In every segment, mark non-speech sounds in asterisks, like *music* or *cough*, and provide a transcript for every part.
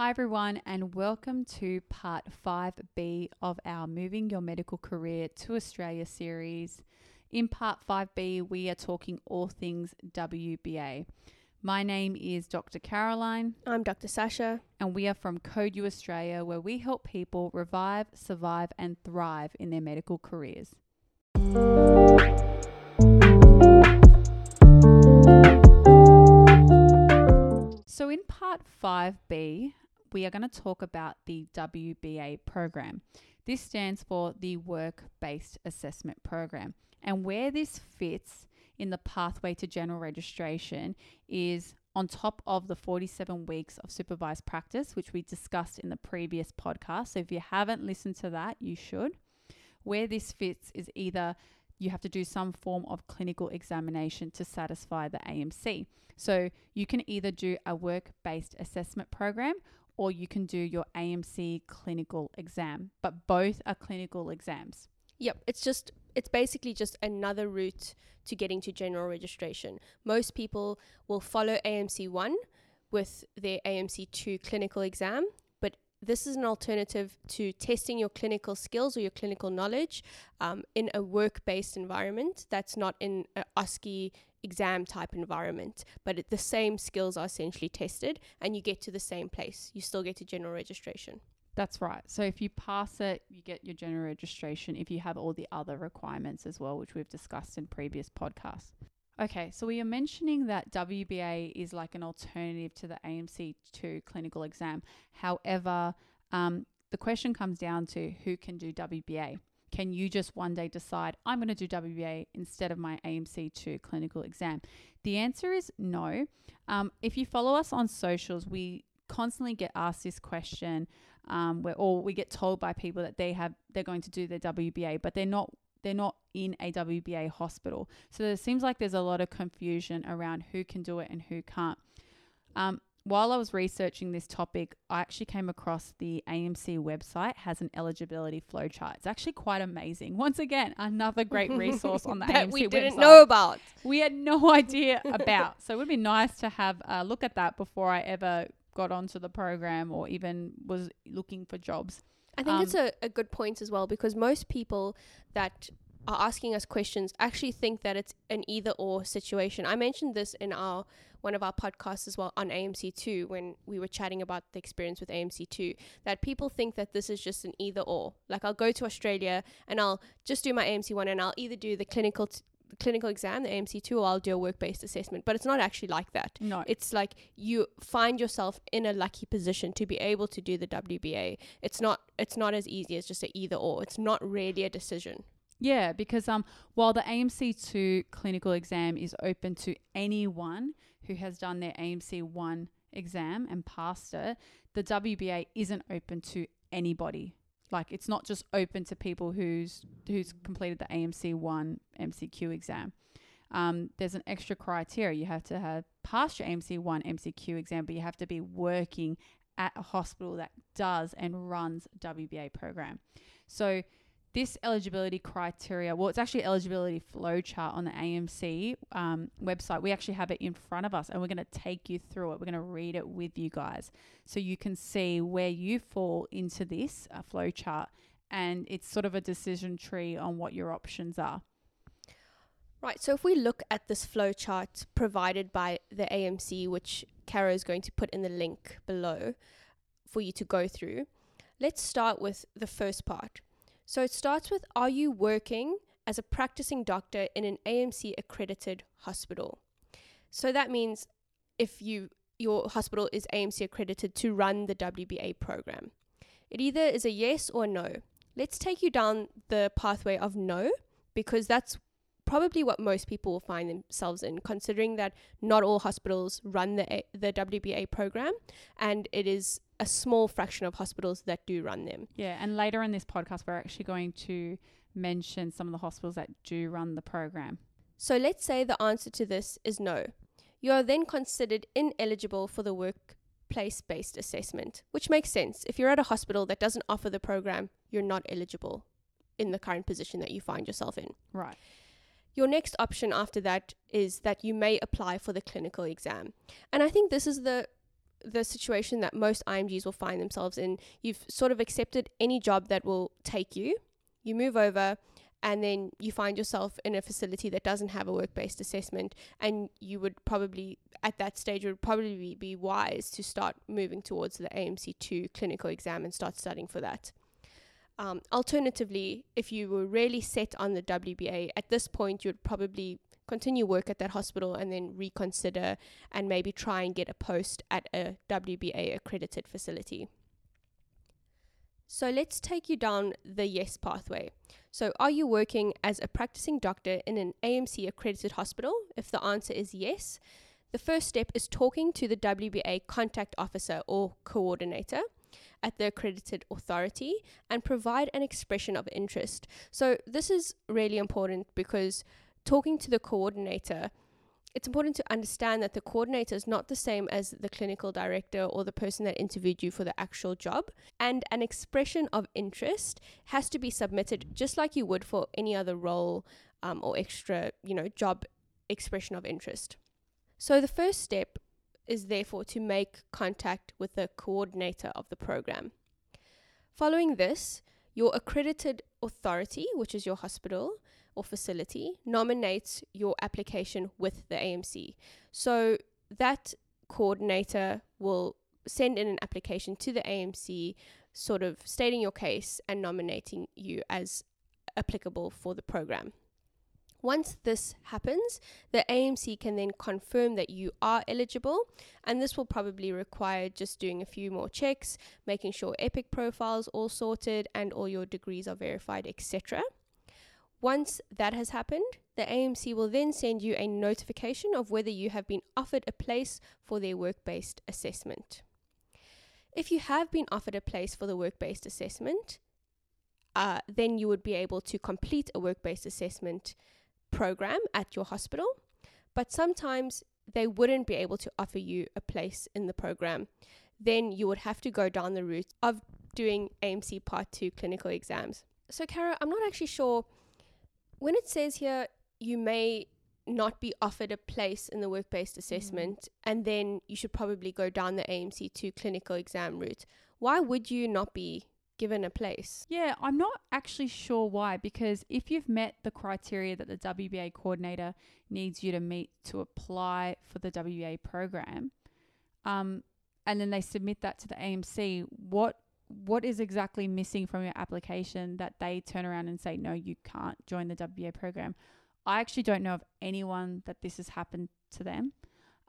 Hi, everyone, and welcome to part 5B of our Moving Your Medical Career to Australia series. In part 5B, we are talking all things WBA. My name is Dr. Caroline, I'm Dr. Sasha. and we are from Code You Australia, where we help people revive, survive, and thrive in their medical careers. So, in part 5B, we are going to talk about the WBA program. This stands for the Work Based Assessment Program. And where this fits in the pathway to general registration is on top of the 47 weeks of supervised practice, which we discussed in the previous podcast. So, if you haven't listened to that, you should. Where this fits is either you have to do some form of clinical examination to satisfy the AMC. So you can either do a work based assessment program or you can do your AMC clinical exam, but both are clinical exams. Yep, it's just it's basically just another route to getting to general registration. Most people will follow AMC 1 with their AMC 2 clinical exam, this is an alternative to testing your clinical skills or your clinical knowledge um, in a work based environment that's not in a OSCE exam type environment, but it, the same skills are essentially tested and you get to the same place. You still get to general registration. That's right. So if you pass it, you get your general registration if you have all the other requirements as well, which we've discussed in previous podcasts. Okay, so we are mentioning that WBA is like an alternative to the AMC2 clinical exam. However, um, the question comes down to who can do WBA. Can you just one day decide, I'm going to do WBA instead of my AMC2 clinical exam? The answer is no. Um, if you follow us on socials, we constantly get asked this question um, where, or we get told by people that they have they're going to do their WBA, but they're not they're not in a WBA hospital. So it seems like there's a lot of confusion around who can do it and who can't. Um, while I was researching this topic, I actually came across the AMC website has an eligibility flowchart. It's actually quite amazing. Once again, another great resource on the *laughs* that AMC we didn't website know about. we had no *laughs* idea about. So it would be nice to have a look at that before I ever got onto the program or even was looking for jobs. I think it's Um, a, a good point as well because most people that are asking us questions actually think that it's an either or situation. I mentioned this in our one of our podcasts as well on AMC2 when we were chatting about the experience with AMC2 that people think that this is just an either or. Like I'll go to Australia and I'll just do my AMC1 and I'll either do the clinical t- clinical exam, the AMC2 or I'll do a work-based assessment. But it's not actually like that. No. It's like you find yourself in a lucky position to be able to do the WBA. It's not it's not as easy as just a either or. It's not really a decision. Yeah, because um, while the AMC2 clinical exam is open to anyone who has done their AMC1 exam and passed it, the WBA isn't open to anybody. Like it's not just open to people who's who's completed the AMC1 MCQ exam. Um, there's an extra criteria. You have to have passed your AMC1 MCQ exam, but you have to be working at a hospital that does and runs WBA program. So this eligibility criteria, well, it's actually eligibility flow chart on the AMC um, website. We actually have it in front of us and we're going to take you through it. We're going to read it with you guys so you can see where you fall into this uh, flow chart. And it's sort of a decision tree on what your options are. Right. So if we look at this flow chart provided by the AMC, which Caro is going to put in the link below for you to go through, let's start with the first part. So it starts with Are you working as a practicing doctor in an AMC accredited hospital? So that means if you your hospital is AMC accredited to run the WBA program. It either is a yes or no. Let's take you down the pathway of no because that's probably what most people will find themselves in, considering that not all hospitals run the A- the WBA program, and it is a small fraction of hospitals that do run them. Yeah. And later in this podcast, we're actually going to mention some of the hospitals that do run the program. So let's say the answer to this is no. You are then considered ineligible for the workplace based assessment, which makes sense. If you're at a hospital that doesn't offer the program, you're not eligible in the current position that you find yourself in. Right. Your next option after that is that you may apply for the clinical exam. And I think this is the the situation that most IMGs will find themselves in. You've sort of accepted any job that will take you. You move over and then you find yourself in a facility that doesn't have a work-based assessment and you would probably at that stage would probably be, wise to start moving towards the AMC2 clinical exam and start studying for that. Um, alternatively, if you were really set on the WBA, at this point you would probably continue work at that hospital and then reconsider and maybe try and get a post at a WBA accredited facility. So let's take you down the yes pathway. So, are you working as a practicing doctor in an AMC accredited hospital? If the answer is yes, the first step is talking to the WBA contact officer or coordinator at the accredited authority and provide an expression of interest. So, this is really important because talking to the coordinator, it's important to understand that the coordinator is not the same as the clinical director or the person that interviewed you for the actual job. And an expression of interest has to be submitted just like you would for any other role um, or extra, you know, job expression of interest. So the first step is therefore to make contact with the coordinator of the program. Following this, your accredited authority, which is your hospital, or facility nominates your application with the AMC. So that coordinator will send in an application to the AMC, sort of stating your case and nominating you as applicable for the program. Once this happens, the AMC can then confirm that you are eligible, and this will probably require just doing a few more checks, making sure EPIC profiles all sorted and all your degrees are verified, etc. Once that has happened, the AMC will then send you a notification of whether you have been offered a place for their work based assessment. If you have been offered a place for the work based assessment, uh, then you would be able to complete a work based assessment program at your hospital. But sometimes they wouldn't be able to offer you a place in the program. Then you would have to go down the route of doing AMC Part 2 clinical exams. So, Caro, I'm not actually sure when it says here you may not be offered a place in the work based mm. assessment, mm. and then you should probably go down the AMC2 clinical exam route. Why would you not be given a place? Yeah, I'm not actually sure why, because if you've met the criteria that the WBA coordinator needs you to meet to apply for the WBA program, um, and then they submit that to the AMC, what what is exactly missing from your application that they turn around and say, no, you can't join the WBA program? I actually don't know of anyone that this has happened to them.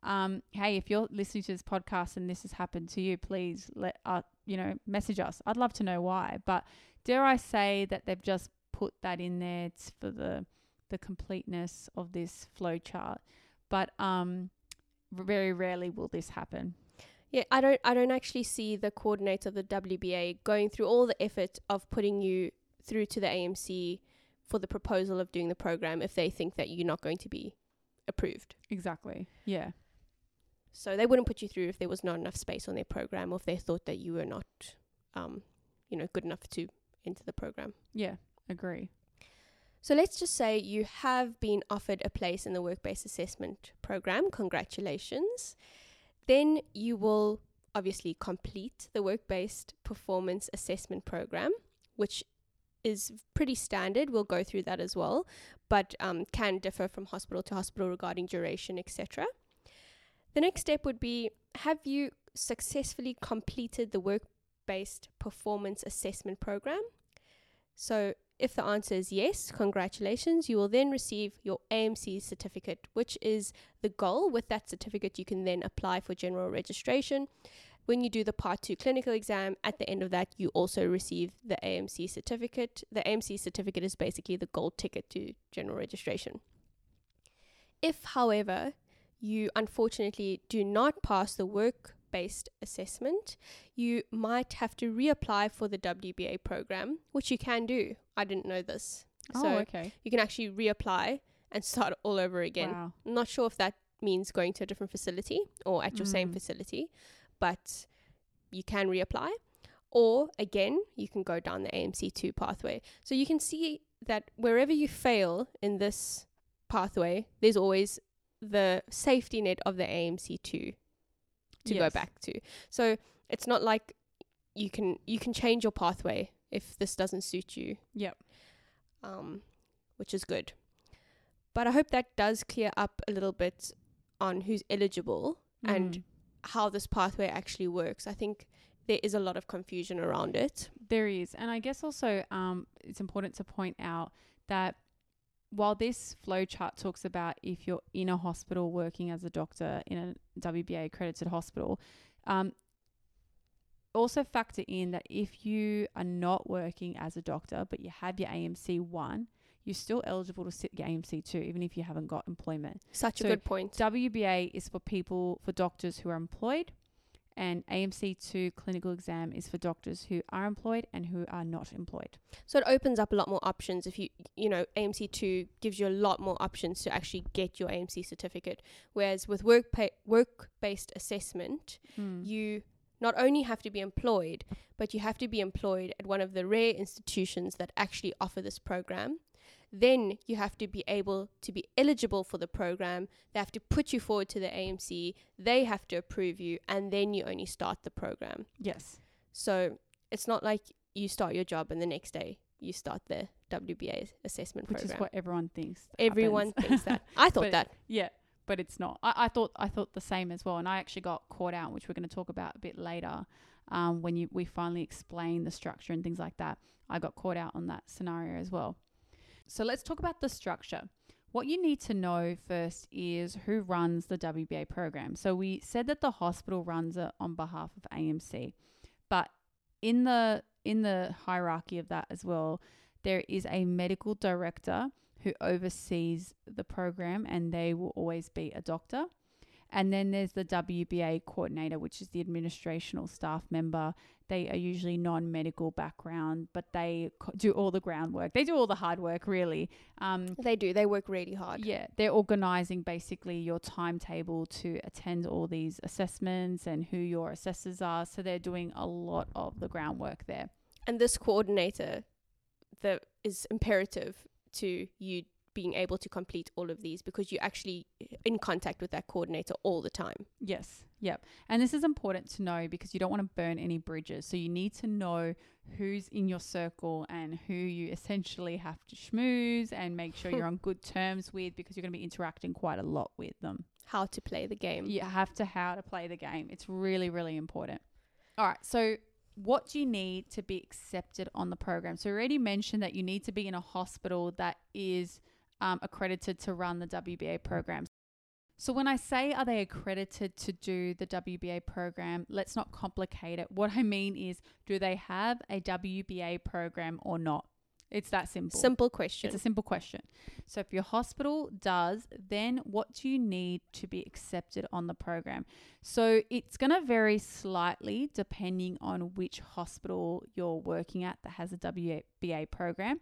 Um, hey, if you're listening to this podcast and this has happened to you, please let uh, you know message us. I'd love to know why. But dare I say that they've just put that in there for the the completeness of this flow chart. But um, very rarely will this happen. Yeah, I don't I don't actually see the coordinator of the WBA going through all the effort of putting you through to the AMC for the proposal of doing the program if they think that you're not going to be approved. Exactly. Yeah. So they wouldn't put you through if there was not enough space on their program or if they thought that you were not um, you know, good enough to enter the program. Yeah, agree. So let's just say you have been offered a place in the work based assessment program. Congratulations. Then you will obviously complete the work based performance assessment program, which is pretty standard. We'll go through that as well, but um, can differ from hospital to hospital regarding duration, etc. The next step would be Have you successfully completed the work based performance assessment program? So, if the answer is yes, congratulations. You will then receive your AMC certificate, which is the goal. With that certificate, you can then apply for general registration. When you do the part two clinical exam, at the end of that, you also receive the AMC certificate. The AMC certificate is basically the gold ticket to general registration. If, however, you unfortunately do not pass the work based assessment, you might have to reapply for the WBA program, which you can do. I didn't know this. Oh, so okay. you can actually reapply and start all over again. Wow. I'm not sure if that means going to a different facility or at your same Mm. facility, but you can reapply. Or again, you can go down the AMC2 pathway. So you can see that wherever you fail in this pathway, there's always the safety net of the AMC2 to Yes. go back to. So it's not like you can you can change your pathway if this doesn't suit you. Yep. Um, which is good. But I hope that does clear up a little bit on who's eligible and Mm. how this pathway actually works. I think there is a lot of confusion around it. There is. And I guess also um, it's important to point out that while this flow chart talks about if you're in a hospital working as a doctor in a WBA accredited hospital, um, also factor in that if you are not working as a doctor but you have your AMC 1, you're still eligible to sit your AMC 2 even if you haven't got employment. Such So a good point. WBA is for people, for doctors who are employed, and AMC2 clinical exam is for doctors who are employed and who are not employed. So it opens up a lot more options if you you know AMC two gives you a lot more options to actually get your AMC certificate. Whereas with work pa- work based assessment, hmm. you not only have to be employed, but you have to be employed at one of the rare institutions that actually offer this program. Then you have to be able to be eligible for the program. They have to put you forward to the AMC. They have to approve you, and then you only start the program. Yes. So it's not like you start your job and the next day you start the WBA assessment Which program. is what everyone thinks. Everyone thinks that. *laughs* I thought But- that. Yeah, but it's not. I, I thought I thought the same as well, and I actually got caught out, which we're going to talk about a bit later. Um, when you we finally explain the structure and things like that, I got caught out on that scenario as well. So let's talk about the structure. What you need to know first is who runs the WBA program. So we said that the hospital runs it on behalf of AMC, but in the in the hierarchy of that as well, there is a medical director who oversees the program and they will always be a doctor. And then there's the WBA coordinator, which is the administrational staff member. They are usually non medical background, but they co- do all the groundwork. They do all the hard work, really. Um, They do. They work really hard. yeah, they're organizing basically your timetable to attend all these assessments and who your assessors are. So they're doing a lot of the groundwork there. And this coordinator that is imperative to you being able to complete all of these because you're actually uh, in contact with that coordinator all the time. Yes. Yep. And this is important to know because you don't want to burn any bridges. So you need to know who's in your circle and who you essentially have to schmooze and make sure you're *laughs* on good terms with because you're going to be interacting quite a lot with them. How to play the game. You have to how to play the game. It's really, really important. All right. So what do you need to be accepted on the program? So we already mentioned that you need to be in a hospital that is um, accredited to run the WBA program. So when I say are they accredited to do the WBA program, let's not complicate it. What I mean is, do they have a WBA program or not? It's that simple. Simple question. It's a simple question. So if your hospital does, then what do you need to be accepted on the program? So it's going to vary slightly depending on which hospital you're working at that has a WBA program.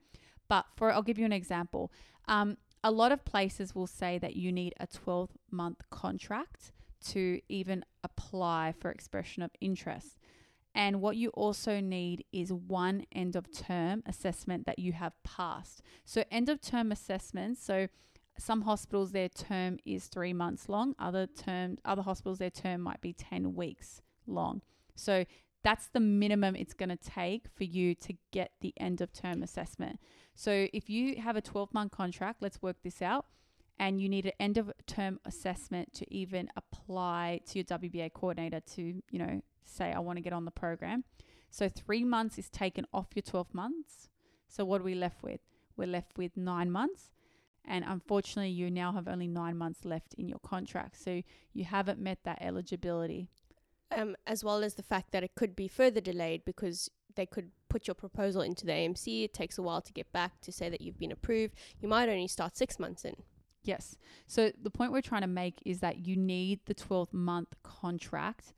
But for I'll give you an example. Um, a lot of places will say that you need a 12 month contract to even apply for expression of interest. And what you also need is one end of term assessment that you have passed. So, end of term assessments. So, some hospitals their term is three months long. Other term, other hospitals their term might be ten weeks long. So that's the minimum it's going to take for you to get the end of term assessment. So if you have a 12 month contract, let's work this out, and you need an end of term assessment to even apply to your WBA coordinator to, you know, say, I want to get on the program. So three months is taken off your 12 months. So what are we left with? We're left with nine months. And unfortunately, you now have only nine months left in your contract. So you haven't met that eligibility. um, as well as the fact that it could be further delayed because they could put your proposal into the AMC. It takes a while to get back to say that you've been approved. You might only start six months in. Yes. So the point we're trying to make is that you need the 12 month contract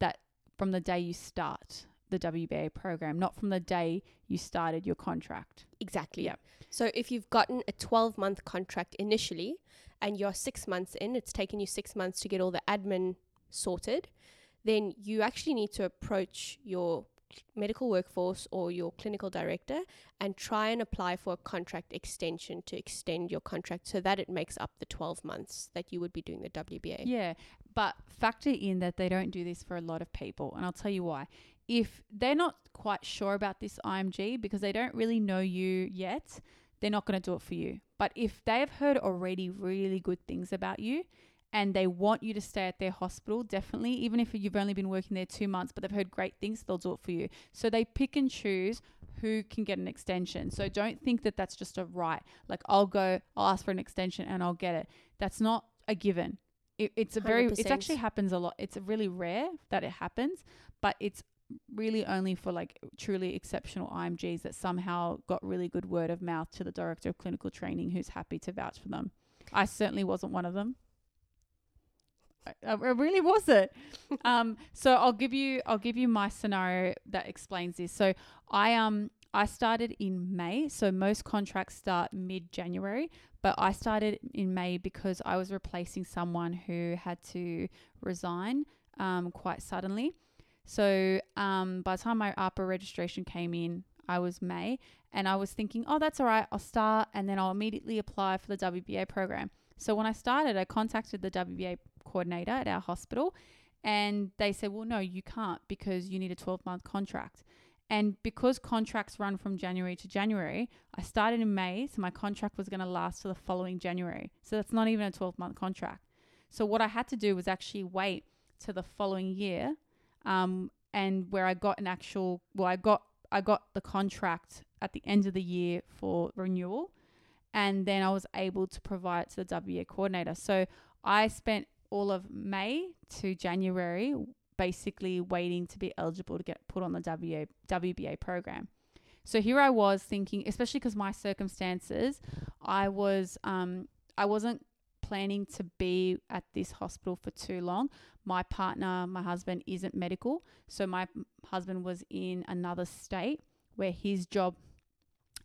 that from the day you start the WBA program, not from the day you started your contract. Exactly. Yep. So if you've gotten a 12 month contract initially and you're six months in, it's taken you six months to get all the admin sorted, then you actually need to approach your medical workforce or your clinical director and try and apply for a contract extension to extend your contract so that it makes up the 12 months that you would be doing the WBA. Yeah, but factor in that they don't do this for a lot of people, and I'll tell you why. If they're not quite sure about this IMG because they don't really know you yet, they're not going to do it for you. But if they have heard already really good things about you and they want you to stay at their hospital, definitely, even if you've only been working there two months, but they've heard great things, they'll do it for you. So they pick and choose who can get an extension. So don't think that that's just a right. Like I'll go, I'll ask for an extension and I'll get it. That's not a given. It, it's a very, it actually happens a lot. It's really rare that it happens, but it's really only for like truly exceptional IMGs that somehow got really good word of mouth to the director of clinical training who's happy to vouch for them. I certainly wasn't one of them. I, I really wasn't. um, so I'll give you I'll give you my scenario that explains this. So I um I started in May. So most contracts start mid January, but I started in May because I was replacing someone who had to resign um, quite suddenly. So um, by the time my AHPRA registration came in, I was May, and I was thinking, oh, that's all right. I'll start, and then I'll immediately apply for the WBA program. So when I started, I contacted the WBA coordinator at our hospital, and they said, well, no, you can't because you need a 12 month contract. And because contracts run from January to January, I started in May, so my contract was going to last to the following January. So that's not even a 12 month contract. So what I had to do was actually wait to the following year, um, and where I got an actual, well, I got I got the contract at the end of the year for renewal, and then I was able to provide it to the WBA coordinator. So I spent all of May to January basically waiting to be eligible to get put on the WBA, WBA program. So here I was thinking, especially because my circumstances, I was um, I wasn't planning to be at this hospital for too long. My partner, my husband, isn't medical, so my husband was in another state where his job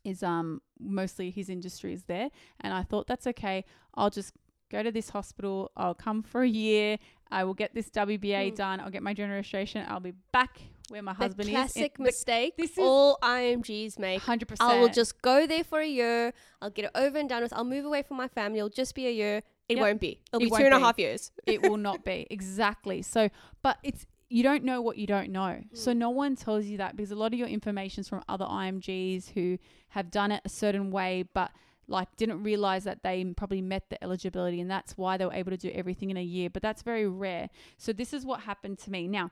is um mostly his industry is there, and I thought that's okay. I'll just go to this hospital. I'll come for a year. I will get this WBA Mm. done. I'll get my general registration. I'll be back where my husband the is. classic mistake this is- all IMGs make. Hundred percent. I will just go there for a year. I'll get it over and done with. I'll move away from my family. It'll just be a year. It Yep. won't be. It'll It be two and a half years. it will *laughs* not be exactly so but it's you don't know what you don't know so Mm. no one tells you that because a lot of your information is from other imgs who have done it a certain way but like didn't realize that they probably met the eligibility and that's why they were able to do everything in a year but that's very rare so this is what happened to me now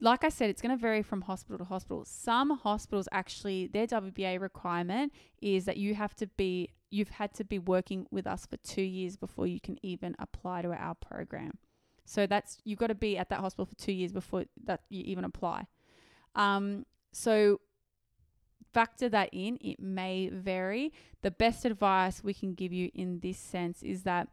like I said, it's going to vary from hospital to hospital. Some hospitals actually, their WBA requirement is that you have to be, you've had to be working with us for two years before you can even apply to our program. So that's you've got to be at that hospital for two years before that you even apply. Um, so factor that in. It may vary. The best advice we can give you in this sense is that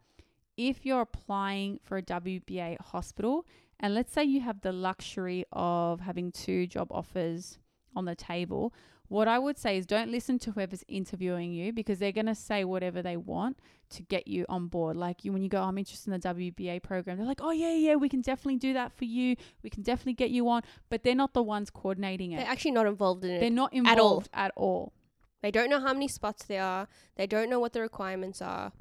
if you're applying for a WBA hospital, and let's say you have the luxury of having two job offers on the table, what I would say is don't listen to whoever's interviewing you because they're going to say whatever they want to get you on board. Like you, when you go, I'm interested in the WBA program, they're like, oh, yeah, yeah, we can definitely do that for you. We can definitely get you on. But they're not the ones coordinating it. They're actually not involved in it. They're not at all. involved at all. They don't know how many spots there are. They don't know what the requirements are.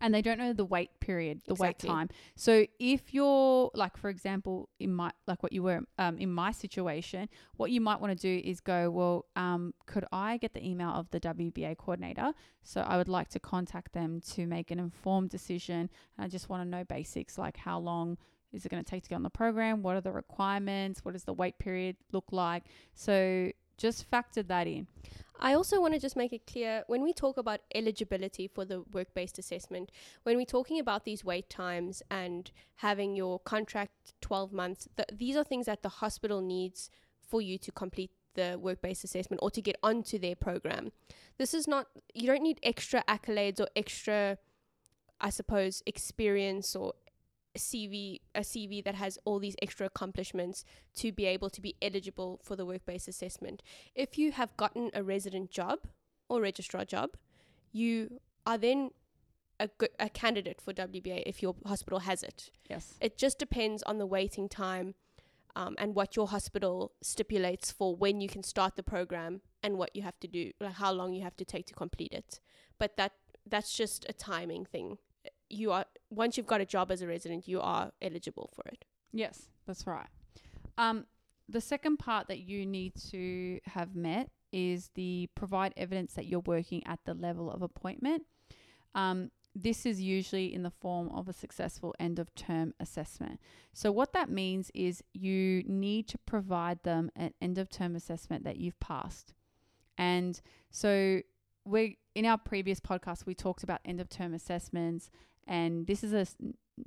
And they don't know the wait period, the Exactly. wait time. So if you're like, for example, in my like what you were um, in my situation, what you might want to do is go, well, um, could I get the email of the WBA coordinator? So I would like to contact them to make an informed decision. And I just want to know basics like how long is it going to take to get on the program? What are the requirements? What does the wait period look like? So just factor that in. I also want to just make it clear when we talk about eligibility for the work based assessment, when we're talking about these wait times and having your contract 12 months, th- these are things that the hospital needs for you to complete the work based assessment or to get onto their program. This is not, you don't need extra accolades or extra, I suppose, experience or CV, a CV that has all these extra accomplishments to be able to be eligible for the work based assessment if you have gotten a resident job or registrar job, you are then a, good, a candidate for WBA if your hospital has it. Yes. It just depends on the waiting time um, and what your hospital stipulates for when you can start the program and what you have to do, like how long you have to take to complete it. But that that's just a timing thing. You are once you've got a job as a resident, you are eligible for it. Yes, that's right. Um, the second part that you need to have met is the provide evidence that you're working at the level of appointment. Um, this is usually in the form of a successful end of term assessment. So, what that means is you need to provide them an end of term assessment that you've passed. And so, we in our previous podcast, we talked about end of term assessments, and this is a,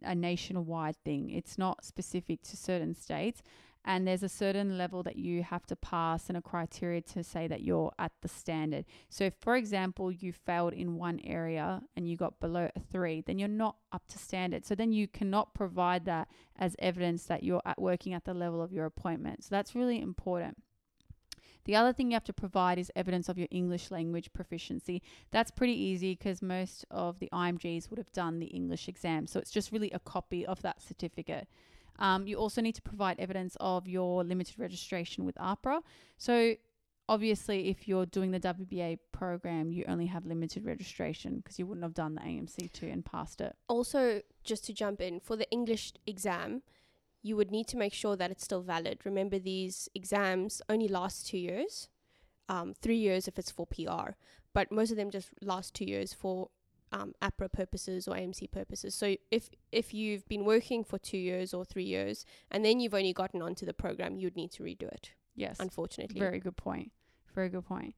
a nationwide thing, it's not specific to certain states and there's a certain level that you have to pass and a criteria to say that you're at the standard. So, if, for example, you failed in one area and you got below a three, then you're not up to standard. So, then you cannot provide that as evidence that you're at working at the level of your appointment. So, that's really important. The other thing you have to provide is evidence of your English language proficiency. That's pretty easy because most of the IMGs would have done the English exam. So it's just really a copy of that certificate. Um, you also need to provide evidence of your limited registration with AHPRA. So, obviously, if you're doing the WBA program, you only have limited registration because you wouldn't have done the AMC2 and passed it. Also, just to jump in, for the English exam, you would need to make sure that it's still valid. Remember, these exams only last two years, um, three years if it's for PR, but most of them just last two years for um, AHPRA purposes or AMC purposes. So if if you've been working for two years or three years and then you've only gotten onto the program, you'd need to redo it. Yes, unfortunately. Very good point. Very good point.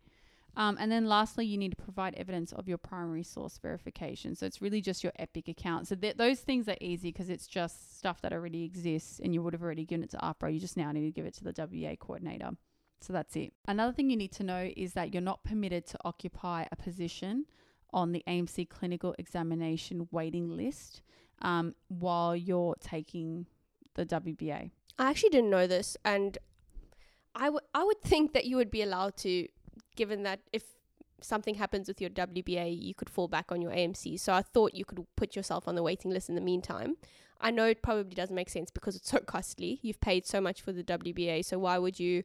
Um, and then lastly, you need to provide evidence of your primary source verification. So it's really just your Epic account. So th- those things are easy because it's just stuff that already exists and you would have already given it to AHPRA. You just now need to give it to the WBA coordinator. So that's it. Another thing you need to know is that you're not permitted to occupy a position on the AMC clinical examination waiting list um, while you're taking the WBA. I actually didn't know this, and I would I would think that you would be allowed to, given that if something happens with your WBA, you could fall back on your AMC. So I thought you could put yourself on the waiting list in the meantime. I know it probably doesn't make sense because it's so *laughs* costly. You've paid so much for the WBA, so why would you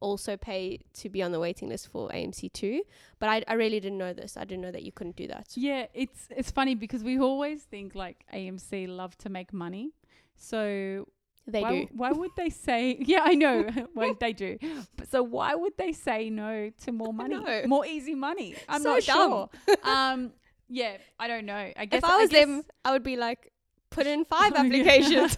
also pay to be on the waiting list for AMC2. But I, I really didn't know this. I didn't know that you couldn't do that. Yeah, it's it's funny because we always think like AMC love to make money. So they why, do. Why would they say? *laughs* Yeah, I know. *laughs* well, they do. But so why would they say no to more money, more easy money? I'm so not sure. *laughs* um, yeah, I don't know. I guess if I was I them, I would be like, put in five applications.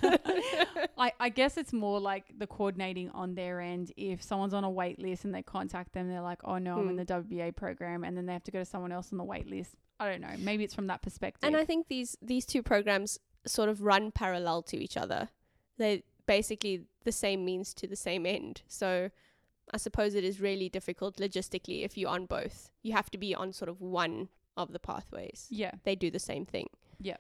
I, I guess it's more like the coordinating on their end. If someone's on a wait list and they contact them, they're like, oh no. I'm in hmm. the WBA program. And then they have to go to someone else on the wait list. I don't know. Maybe it's from that perspective. And I think these, these two programs sort of run parallel to each other. They basically the same means to the same end. So I suppose it is really difficult logistically if you're on both. You have to be on sort of one of the pathways. Yeah. They do the same thing. Yeah.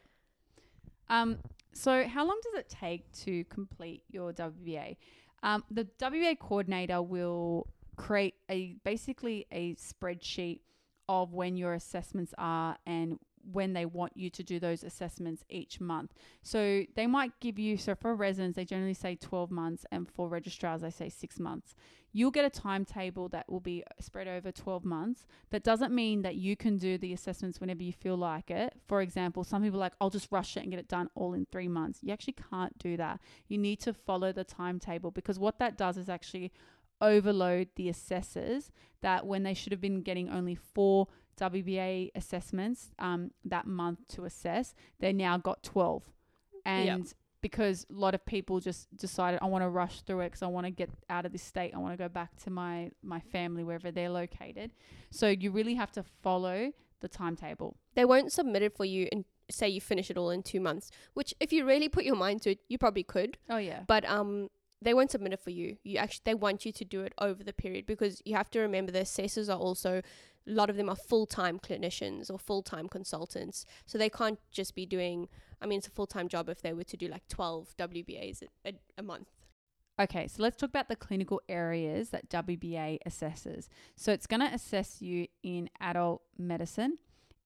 Um, so, how long does it take to complete your WBA? Um, the WBA coordinator will create a basically a spreadsheet of when your assessments are and when they want you to do those assessments each month. So they might give you, so for residents, they generally say 12 months, and for registrars, they say six months you'll get a timetable that will be uh, spread over 12 months. That doesn't mean that you can do the assessments whenever you feel like it. For example, some people like, I'll just rush it and get it done all in three months. You actually can't do that. You need to follow the timetable because what that does is actually overload the assessors that when they should have been getting only four WBA assessments um, that month to assess, they now got 12. And yep because a lot of people just decided I want to rush through it because I want to get out of this state. I want to go back to my my family wherever they're located. So you really have to follow the timetable. They won't submit it for you and say you finish it all in 2 months, which if you really put your mind to it, you probably could. Oh yeah. But um they won't submit it for you. You actually they want you to do it over the period because you have to remember the assessors are also a lot of them are full-time clinicians or full-time consultants. So they can't just be doing I mean, it's a full time job if they were to do like 12 WBAs a, a, a month. Okay, so let's talk about the clinical areas that WBA assesses. So it's going to assess you in adult medicine,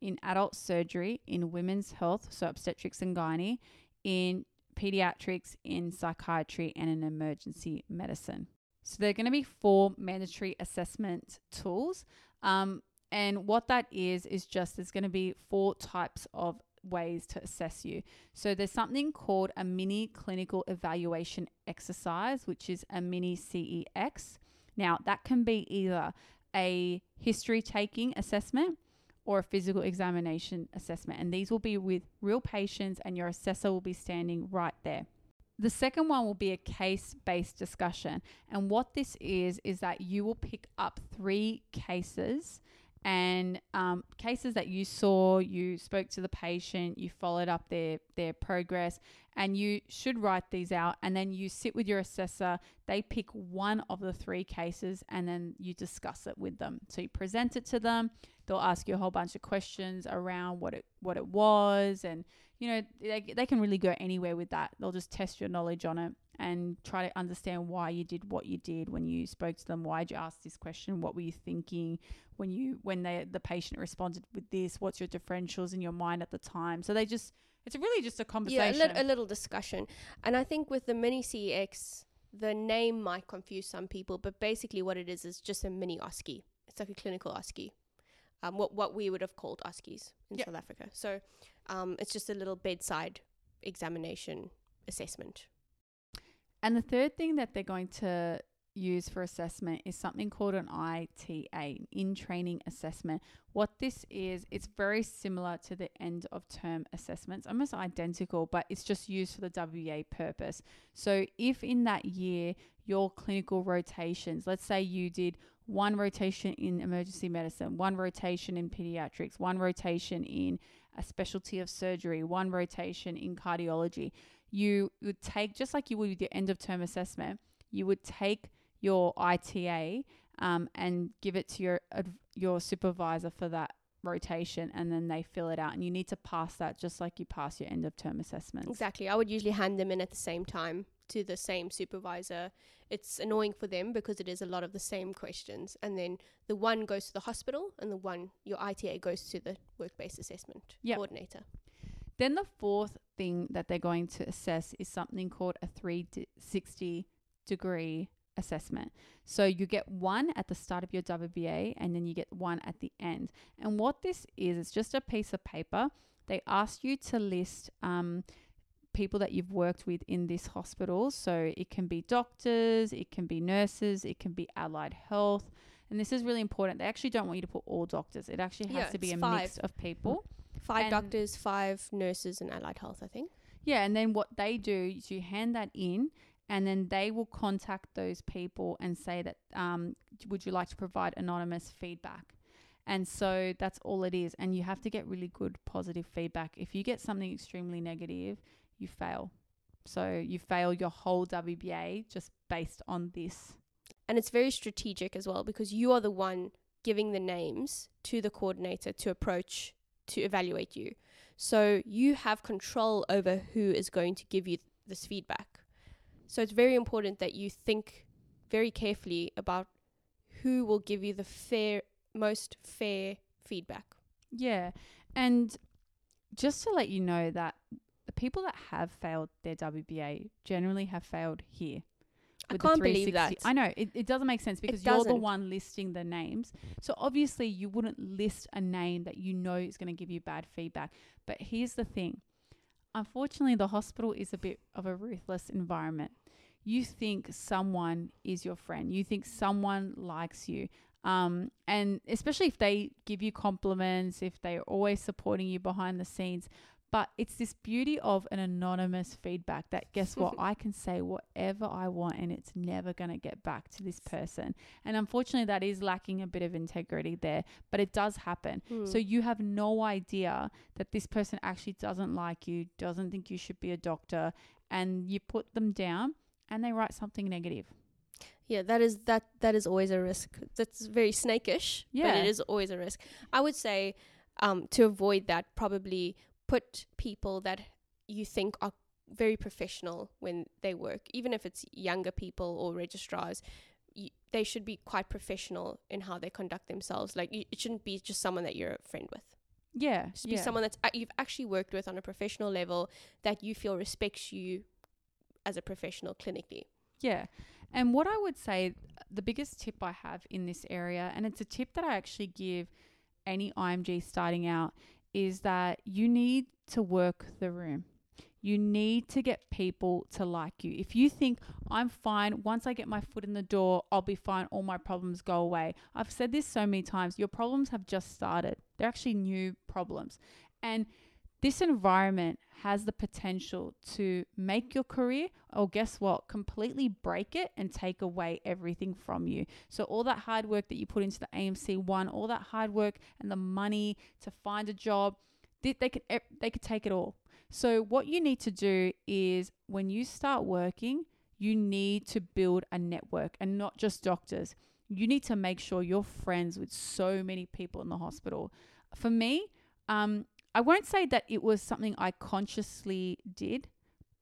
in adult surgery, in women's health, so obstetrics and gynae, in pediatrics, in psychiatry, and in emergency medicine. So there are going to be four mandatory assessment tools. Um, and what that is, is just there's going to be four types of ways to assess you. So there's something called a mini clinical evaluation exercise, which is a mini CEX. Now, that can be either a history taking assessment or a physical examination assessment, and these will be with real patients, and your assessor will be standing right there. The second one will be a case based discussion. And what this is, is that you will pick up three cases and um, cases that you saw, you spoke to the patient, you followed up their, their progress, and you should write these out. And then you sit with your assessor, they pick one of the three cases, and then you discuss it with them. So you present it to them, they'll ask you a whole bunch of questions around what it, what it was, and you know, they, they can really go anywhere with that. They'll just test your knowledge on it and try to understand why you did what you did when you spoke to them. Why did you ask this question? What were you thinking when you when they the patient responded with this? What's your differentials in your mind at the time? So they just it's really just a conversation. Yeah, a, li- a little discussion. And I think with the mini CEX, the name might confuse some people, but basically what it is is just a mini OSCE. It's like a clinical OSCE. Um, what what we would have called OSCEs in Yep. South Africa. So um, it's just a little bedside examination assessment. And the third thing that they're going to use for assessment is something called an ITA, in training assessment. What this is, it's very similar to the end of term assessments, almost identical, but it's just used for the WA purpose. So if in that year your clinical rotations, let's say you did one rotation in emergency medicine, one rotation in pediatrics, one rotation in a specialty of surgery, one rotation in cardiology, you would take, just like you would with your end of term assessment, you would take your ITA um, and give it to your your supervisor for that rotation, and then they fill it out. And you need to pass that just like you pass your end of term assessment Exactly. I would usually hand them in at the same time to the same supervisor. It's annoying for them because it is a lot of the same questions. And then the one goes to the hospital and the one, your ITA, goes to the work based assessment Yep. coordinator. Then the fourth thing that they're going to assess is something called a 360 degree assessment. So you get one at the start of your WBA and then you get one at the end. And what this is, it's just a piece of paper. They ask you to list um, people that you've worked with in this hospital. So it can be doctors, it can be nurses, it can be allied health. And this is really important. They actually don't want you to put all doctors. It actually has Yeah, to be a five. mix of people. Five And- doctors, five nurses, and allied health, I think. Yeah, and then what they do is you hand that in, and then they will contact those people and say that, um, would you like to provide anonymous feedback? And so that's all it is. And you have to get really good positive feedback. If you get something extremely negative, you fail. So you fail your whole WBA just based on this. And it's very strategic as well because you are the one giving the names to the coordinator to approach to evaluate you. So you have control over who is going to give you this feedback. So it's very important that you think very carefully about who will give you the fair most fair feedback. Yeah. And just to let you know that the people that have failed their WBA generally have failed here. I can't believe 360 that. I know it, it doesn't make sense because you're the one listing the names. So obviously you wouldn't list a name that you know is going to give you bad feedback. But here's the thing. Unfortunately, the hospital is a bit of a ruthless environment. You think someone is your friend. You think someone likes you. Um, and especially if they give you compliments, if they're always supporting you behind the scenes. But it's this beauty of an anonymous feedback that guess what? *laughs* I can say whatever I want and it's never going to get back to this person. And unfortunately, that is lacking a bit of integrity there, but it does happen. Hmm. So you have no idea that this person actually doesn't like you, doesn't think you should be a doctor, and you put them down and they write something negative. Yeah, that is that that is always a risk. That's very snakish, but Yeah. it is always a risk. I would say um, to avoid that, probably put people that you think are very professional when they work, even if it's younger people or registrars. Y- they should be quite professional in how they conduct themselves. Like y- it shouldn't be just someone that you're a friend with. Yeah. Just be yeah. someone that's a- you've actually worked with on a professional level that you feel respects you as a professional clinically. Yeah. And what I would say, the biggest tip I have in this area, and it's a tip that I actually give any IMG starting out, is that you need to work the room. You need to get people to like you. If you think I'm fine, once I get my foot in the door, I'll be fine, all my problems go away. I've said this so many times your problems have just started, they're actually new problems. And this environment has the potential to make your career, or guess what, completely break it and take away everything from you. So, all that hard work that you put into the AMC one, all that hard work and the money to find a job, they, they could e- they could take it all. So, what you need to do is when you start working, you need to build a network and not just doctors. You need to make sure you're friends with so many people in the hospital. For me, um, I won't say that it was something I consciously did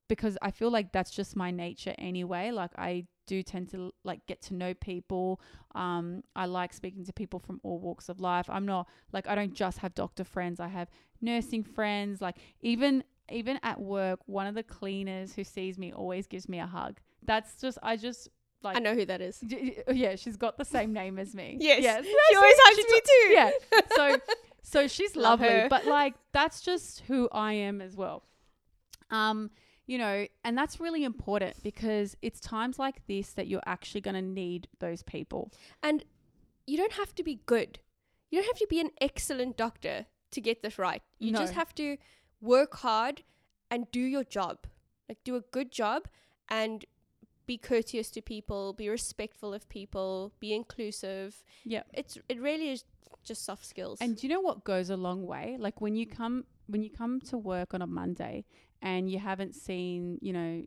because I feel like that's just my nature anyway. Like I do tend to like get to know people. Um, I like speaking to people from all walks of life. I'm not like I don't just have doctor friends. I have nursing friends. Like even even at work, one of the cleaners who sees me always gives me a hug. That's just I just like I know who that is. D- d- yeah, she's got the same name as me. Yes. yes. She always hugs me too. Yeah. So so she's Love lovely, her. but like that's just who I am as well. Um, you know, and that's really important because it's times like this that you're actually going to need those people. And you don't have to be good. You don't have to be an excellent doctor to get this right. You just have to work hard and do your job. Like do a good job and be courteous to people, be respectful of people, be inclusive. Yeah. It's it really is just soft skills. And do you know what goes a long way? Like when you come when you come to work on a Monday and you haven't seen, you know,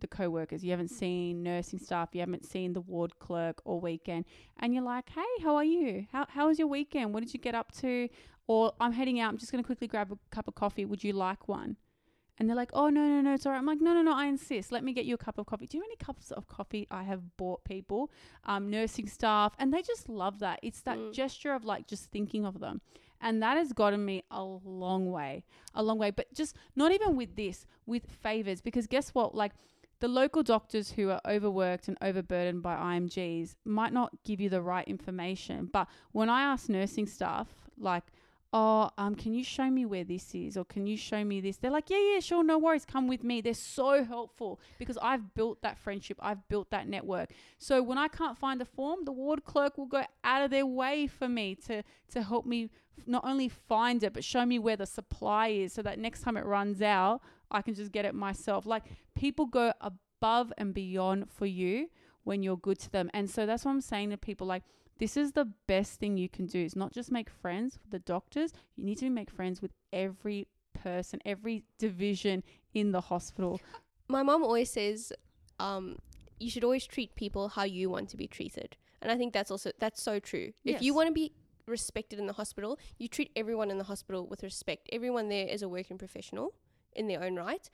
the co-workers, you haven't seen nursing staff, you haven't seen the ward clerk all weekend, and you're like, "Hey, how are you? How how was your weekend? What did you get up to?" Or I'm heading out. I'm just going to quickly grab a cup of coffee. Would you like one? And they're like, "Oh no, no, no, it's all right." I'm like, "No, no, no, I insist. Let me get you a cup of coffee." Do you know how many cups of coffee I have bought people, um, nursing staff, and they just love that. It's that Mm. gesture of like just thinking of them, and that has gotten me a long way, a long way. But just not even with this, with favors, because guess what? Like the local doctors who are overworked and overburdened by IMGs might not give you the right information. But when I ask nursing staff, like, oh, um, can you show me where this is, or can you show me this? They're like, yeah, yeah, sure, no worries, come with me. They're so helpful because I've built that friendship, I've built that network. So when I can't find the form, the ward clerk will go out of their way for me to to help me not only find it but show me where the supply is, so that next time it runs out, I can just get it myself. Like people go above and beyond for you when you're good to them, and so that's what I'm saying to people like this is the best thing you can do. Is not just make friends with the doctors. You need to make friends with every person every division in the hospital. My mom always says um, you should always treat people how you want to be treated. And i think that's also that's so true. If you want to be respected in the hospital you treat everyone in the hospital with respect. Everyone there is a working professional in their own right.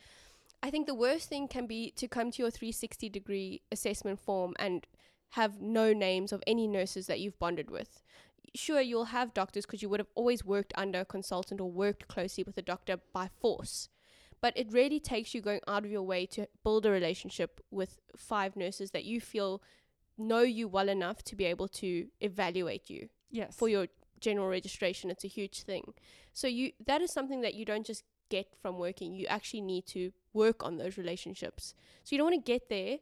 I think the worst thing can be to come to your 360 degree assessment form and have no names of any nurses that you've bonded with. Sure you'll have doctors because you would have always worked under a consultant or worked closely with a doctor by force. But it really takes you going out of your way to build a relationship with five nurses that you feel know you well enough to be able to evaluate you yes. for your general registration. It's a huge thing. So you that is something that you don't just get from working. You actually need to work on those relationships. So you don't want to get there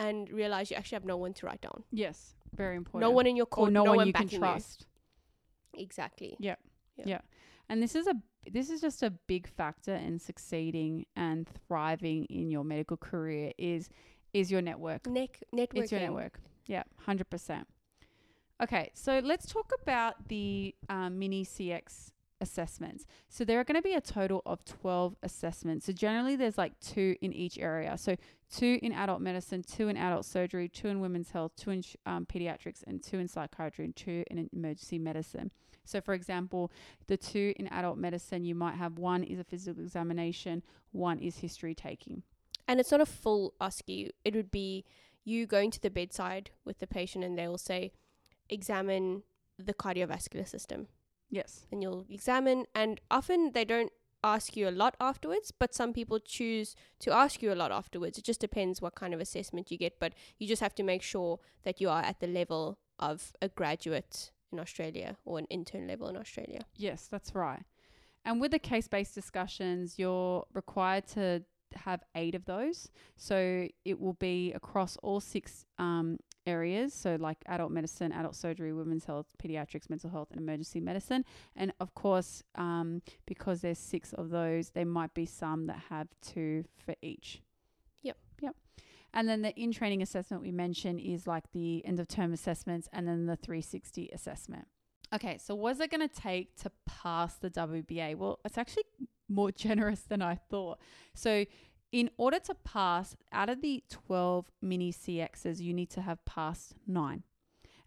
and realize you actually have no one to write down yes very important no one in your or court no, one, you can trust exactly Yeah. Yeah. Yeah. And this is a this is just a big factor in succeeding and thriving in your medical career is is your network. Neck networking It's your network. Yeah, hundred percent. Okay, so let's talk about the um, mini CX assessments. So there are going to be a total of twelve assessments. So generally, there's like two in each area. So two in adult medicine, two in adult surgery, two in women's health, two in um, pediatrics, and two in psychiatry, and two in emergency medicine. So, for example, the two in adult medicine, you might have one is a physical examination, one is history taking. And it's not a full OSCE. It would be you going to the bedside with the patient and they will say, examine the cardiovascular system. Yes. and you'll examine. And often they don't ask you a lot afterwards, but some people choose to ask you a lot afterwards. It just depends what kind of assessment you get, but you just have to make sure that you are at the level of a graduate in Australia or an intern level in Australia. Yes, that's right. And with the case based discussions, you're required to have eight of those. So it will be across all six um, areas. So, like adult medicine, adult surgery, women's health, pediatrics, mental health, and emergency medicine. And of course, um, because there's six of those, there might be some that have two for each. Yep. Yep. And then the in training assessment we mentioned is like the end of term assessments and then the 360 assessment. Okay, so what's it going to take to pass the WBA? Well, it's actually more *laughs* generous than I thought. So, in order to pass, out of the 12 mini CXs, you need to have passed nine.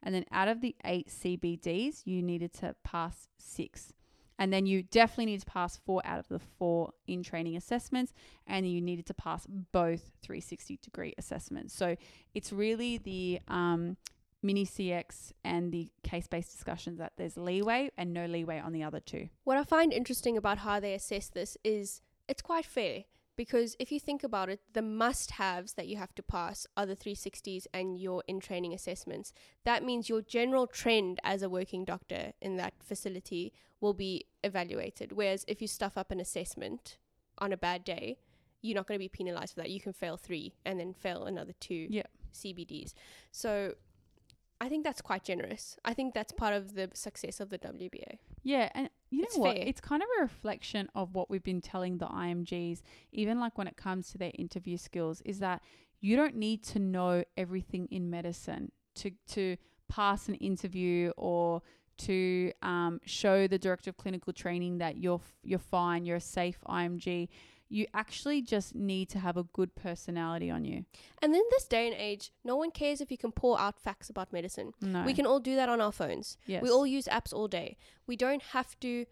And then out of the eight CBDs, you needed to pass six. And then you definitely need to pass four out of the four in training assessments, and you needed to pass both 360 degree assessments. So it's really the um, mini CX and the case based discussions that there's leeway and no leeway on the other two. What I find interesting about how they assess this is it's quite fair because if you think about it, the must haves that you have to pass are the 360s and your in training assessments. That means your general trend as a working doctor in that facility will be evaluated. Whereas if you stuff up an assessment on a bad day, you're not going to be penalized for that. You can fail three and then fail another two Yeah. CBDs. So I think that's quite generous. I think that's part of the success of the WBA. Yeah, and you know It's what? fair. It's kind of a reflection of what we've been telling the IMGs, even like when it comes to their interview skills, is that you don't need to know everything in medicine to to pass an interview or to um, show the director of clinical training that you're you're fine, you're a safe IMG. You actually just need to have a good personality on you. And in this day and age, no one cares if you can pour out facts about medicine. No, We can all do that on our phones. Yes. We all use apps all day. We don't have to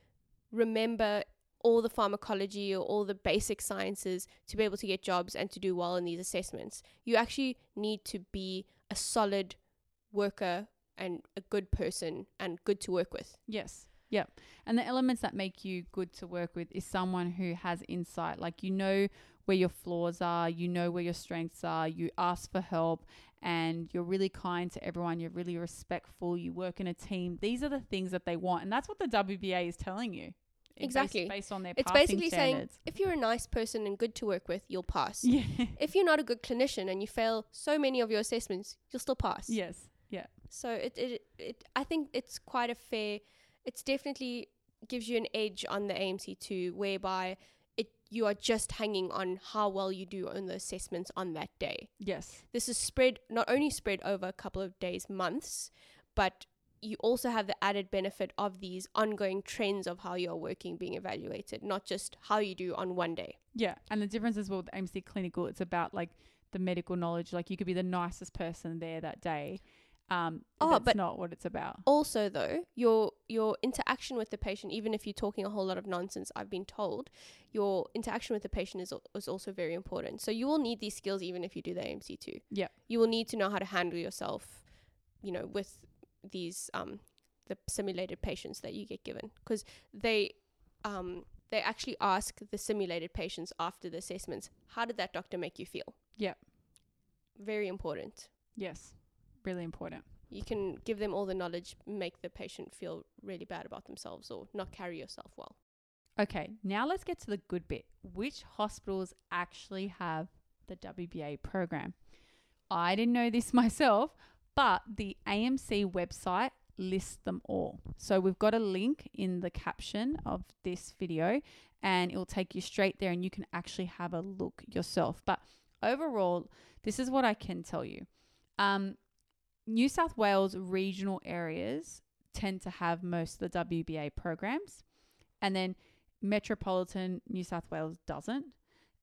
remember all the pharmacology or all the basic sciences to be able to get jobs and to do well in these assessments. You actually need to be a solid worker and a good person and good to work with. Yes. Yep. And the elements that make you good to work with is someone who has insight. Like you know where your flaws are, you know where your strengths are, you ask for help, and you're really kind to everyone, you're really respectful, you work in a team. These are the things that they want. And that's what the WBA is telling you. Exactly. Based, on their It's basically saying if you're a nice person and good to work with, you'll pass. *laughs* Yeah. If you're not a good clinician and you fail so many of your assessments, you'll still pass. yes. Yeah. So it, it it I think it's quite a fair. It's definitely gives you an edge on the AMC two, whereby it you are just hanging on how well you do on the assessments on that day. Yes. This is spread not only spread over a couple of days, months, but you also have the added benefit of these ongoing trends of how you're working being evaluated, not just how you do on one day. Yeah. And the difference as well with AMC Clinical, it's about like the medical knowledge. Like you could be the nicest person there that day. Um, Oh, that's but- not what it's about. also though your your interaction with the patient even if you're talking a whole lot of nonsense i've been told your interaction with the patient is, is also very important so you will need these skills even if you do the amc2 Yeah. you will need to know how to handle yourself you know with these um the simulated patients that you get given because they um they actually ask the simulated patients after the assessments how did that doctor make you feel Yeah. very important Yes. Really important. you can give them all the knowledge, make the patient feel really bad about themselves or not carry yourself well. Okay, now let's get to the good bit. Which hospitals actually have the WBA program? I didn't know this *laughs* myself, but the AMC website lists them all. So we've got a link in the caption of this video and it will take you straight there and you can actually have a look yourself. But overall, this is what I can tell you. Um, New South Wales regional areas tend to have most of the WBA programs. And then metropolitan New South Wales doesn't.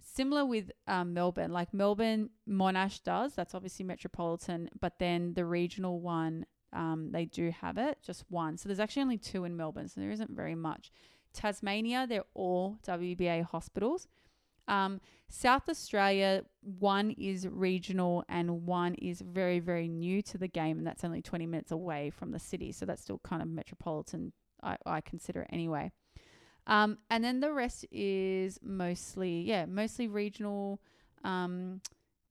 Similar with um, Melbourne, like Melbourne, Monash does. That's obviously metropolitan, but then the regional one, um, they do have it, just one. So there's actually only two in Melbourne, so there isn't very much. Tasmania, they're all WBA hospitals. Um, South Australia, one is regional and one is very, very new to the game, and that's only 20 minutes away from the city. So that's still kind of metropolitan I, I consider it anyway. Um, and then the rest is mostly, yeah, mostly regional, um,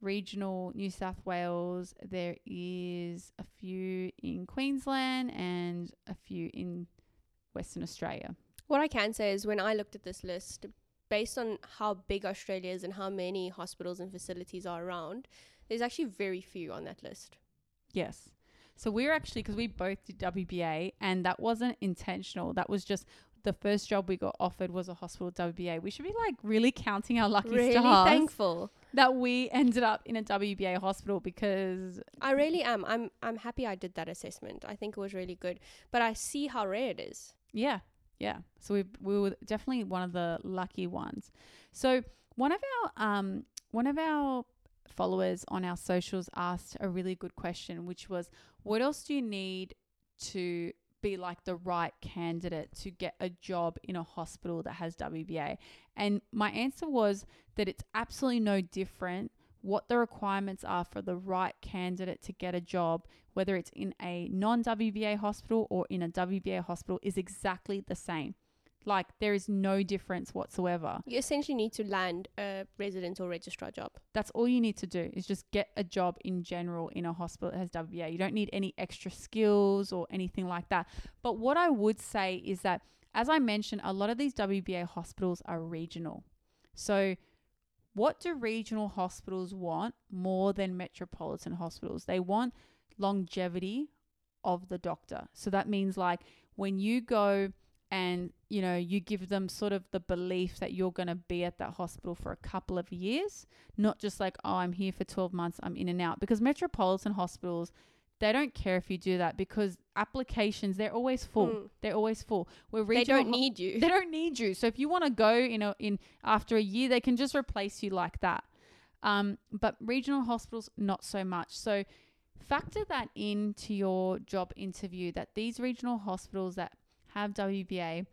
regional New South Wales. There is a few in Queensland and a few in Western Australia. What I can say is when I looked at this list, based on how big Australia is and how many hospitals and facilities are around, there's actually very few on that list. Yes. So we're actually because we both did WBA, and that wasn't intentional. That was just the first job we got offered was a hospital WBA. We should be like really counting our lucky really stars thankful. that we ended up in a WBA hospital because I really am. I'm I'm happy I did that assessment. I think it was really good. But I see how rare it is. yeah, yeah. So we we were definitely one of the lucky ones. So one of our um one of our followers on our socials asked a really good question, which was, what else do you need to be like the right candidate to get a job in a hospital that has WBA? And my answer was that it's absolutely no different what the requirements are for the right candidate to get a job, whether it's in a non WBA hospital or in a WBA hospital, is exactly the same. Like there is no difference whatsoever. You essentially need to land a resident or registrar job. That's all you need to do is just get a job in general in a hospital that has WBA. You don't need any extra skills or anything like that. But what I would say is that, as I mentioned, a lot of these WBA hospitals are regional. So, what do regional hospitals want more than metropolitan hospitals? They want longevity of the doctor. So, that means like when you go and you know you give them sort of the belief that you're going to be at that hospital for a couple of years not just like oh i'm here for 12 months i'm in and out because metropolitan hospitals they don't care if you do that because applications they're always full Mm. they're always full where They don't need you. they don't need you so if you want to go know in after a year they can just replace you like that um, but regional hospitals not so much so factor that into your job interview that these regional hospitals that have WBA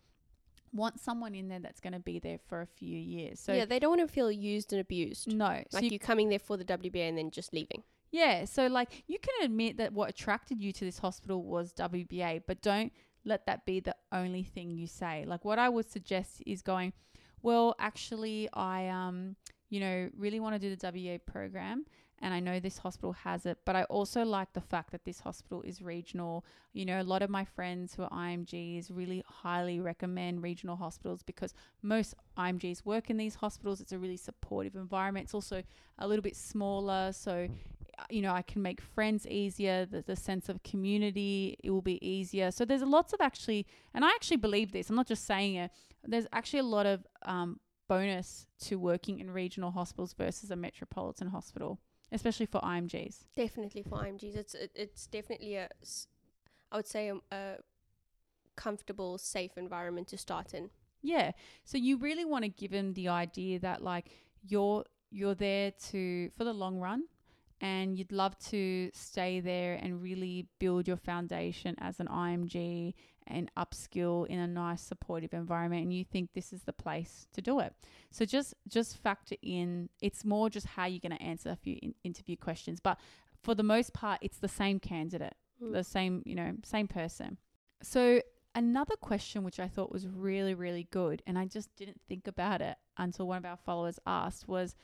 want someone in there that's going to be there for a few years. So yeah, they don't want to feel used and abused. no, so Like you- you coming there for the WBA and then just leaving. Yeah, so like you can admit that what attracted you to this hospital was WBA, but don't let that be the only thing you say. Like what I would suggest is going, well, actually I um you know really want to do the WBA program and I know this hospital has it, but I also like the fact that this hospital is regional. You know, a lot of my friends who are IMGs really highly recommend regional hospitals because most IMGs work in these hospitals. It's a really supportive environment. It's also a little bit smaller, so you know, I can make friends easier, the, the sense of community, it will be easier. So there's lots of actually, and I actually believe this, I'm not just saying it, there's actually a lot of um, bonus to working in regional hospitals versus a metropolitan hospital, especially for IMGs. Definitely for IMGs, it's it, it's definitely a, s- I would say a, a comfortable, safe environment to start in. Yeah. So you really want to give them the idea that like you're you're there to for the long run and you'd love to stay there and really build your foundation as an IMG and upskill in a nice supportive environment and you think this is the place to do it. So just just factor in it's more just how you're going to answer a few in- interview questions but for the most part it's the same candidate Mm. the same, you know, same person. So another question which I thought was really, really good, and I just didn't think about it until one of our followers asked was,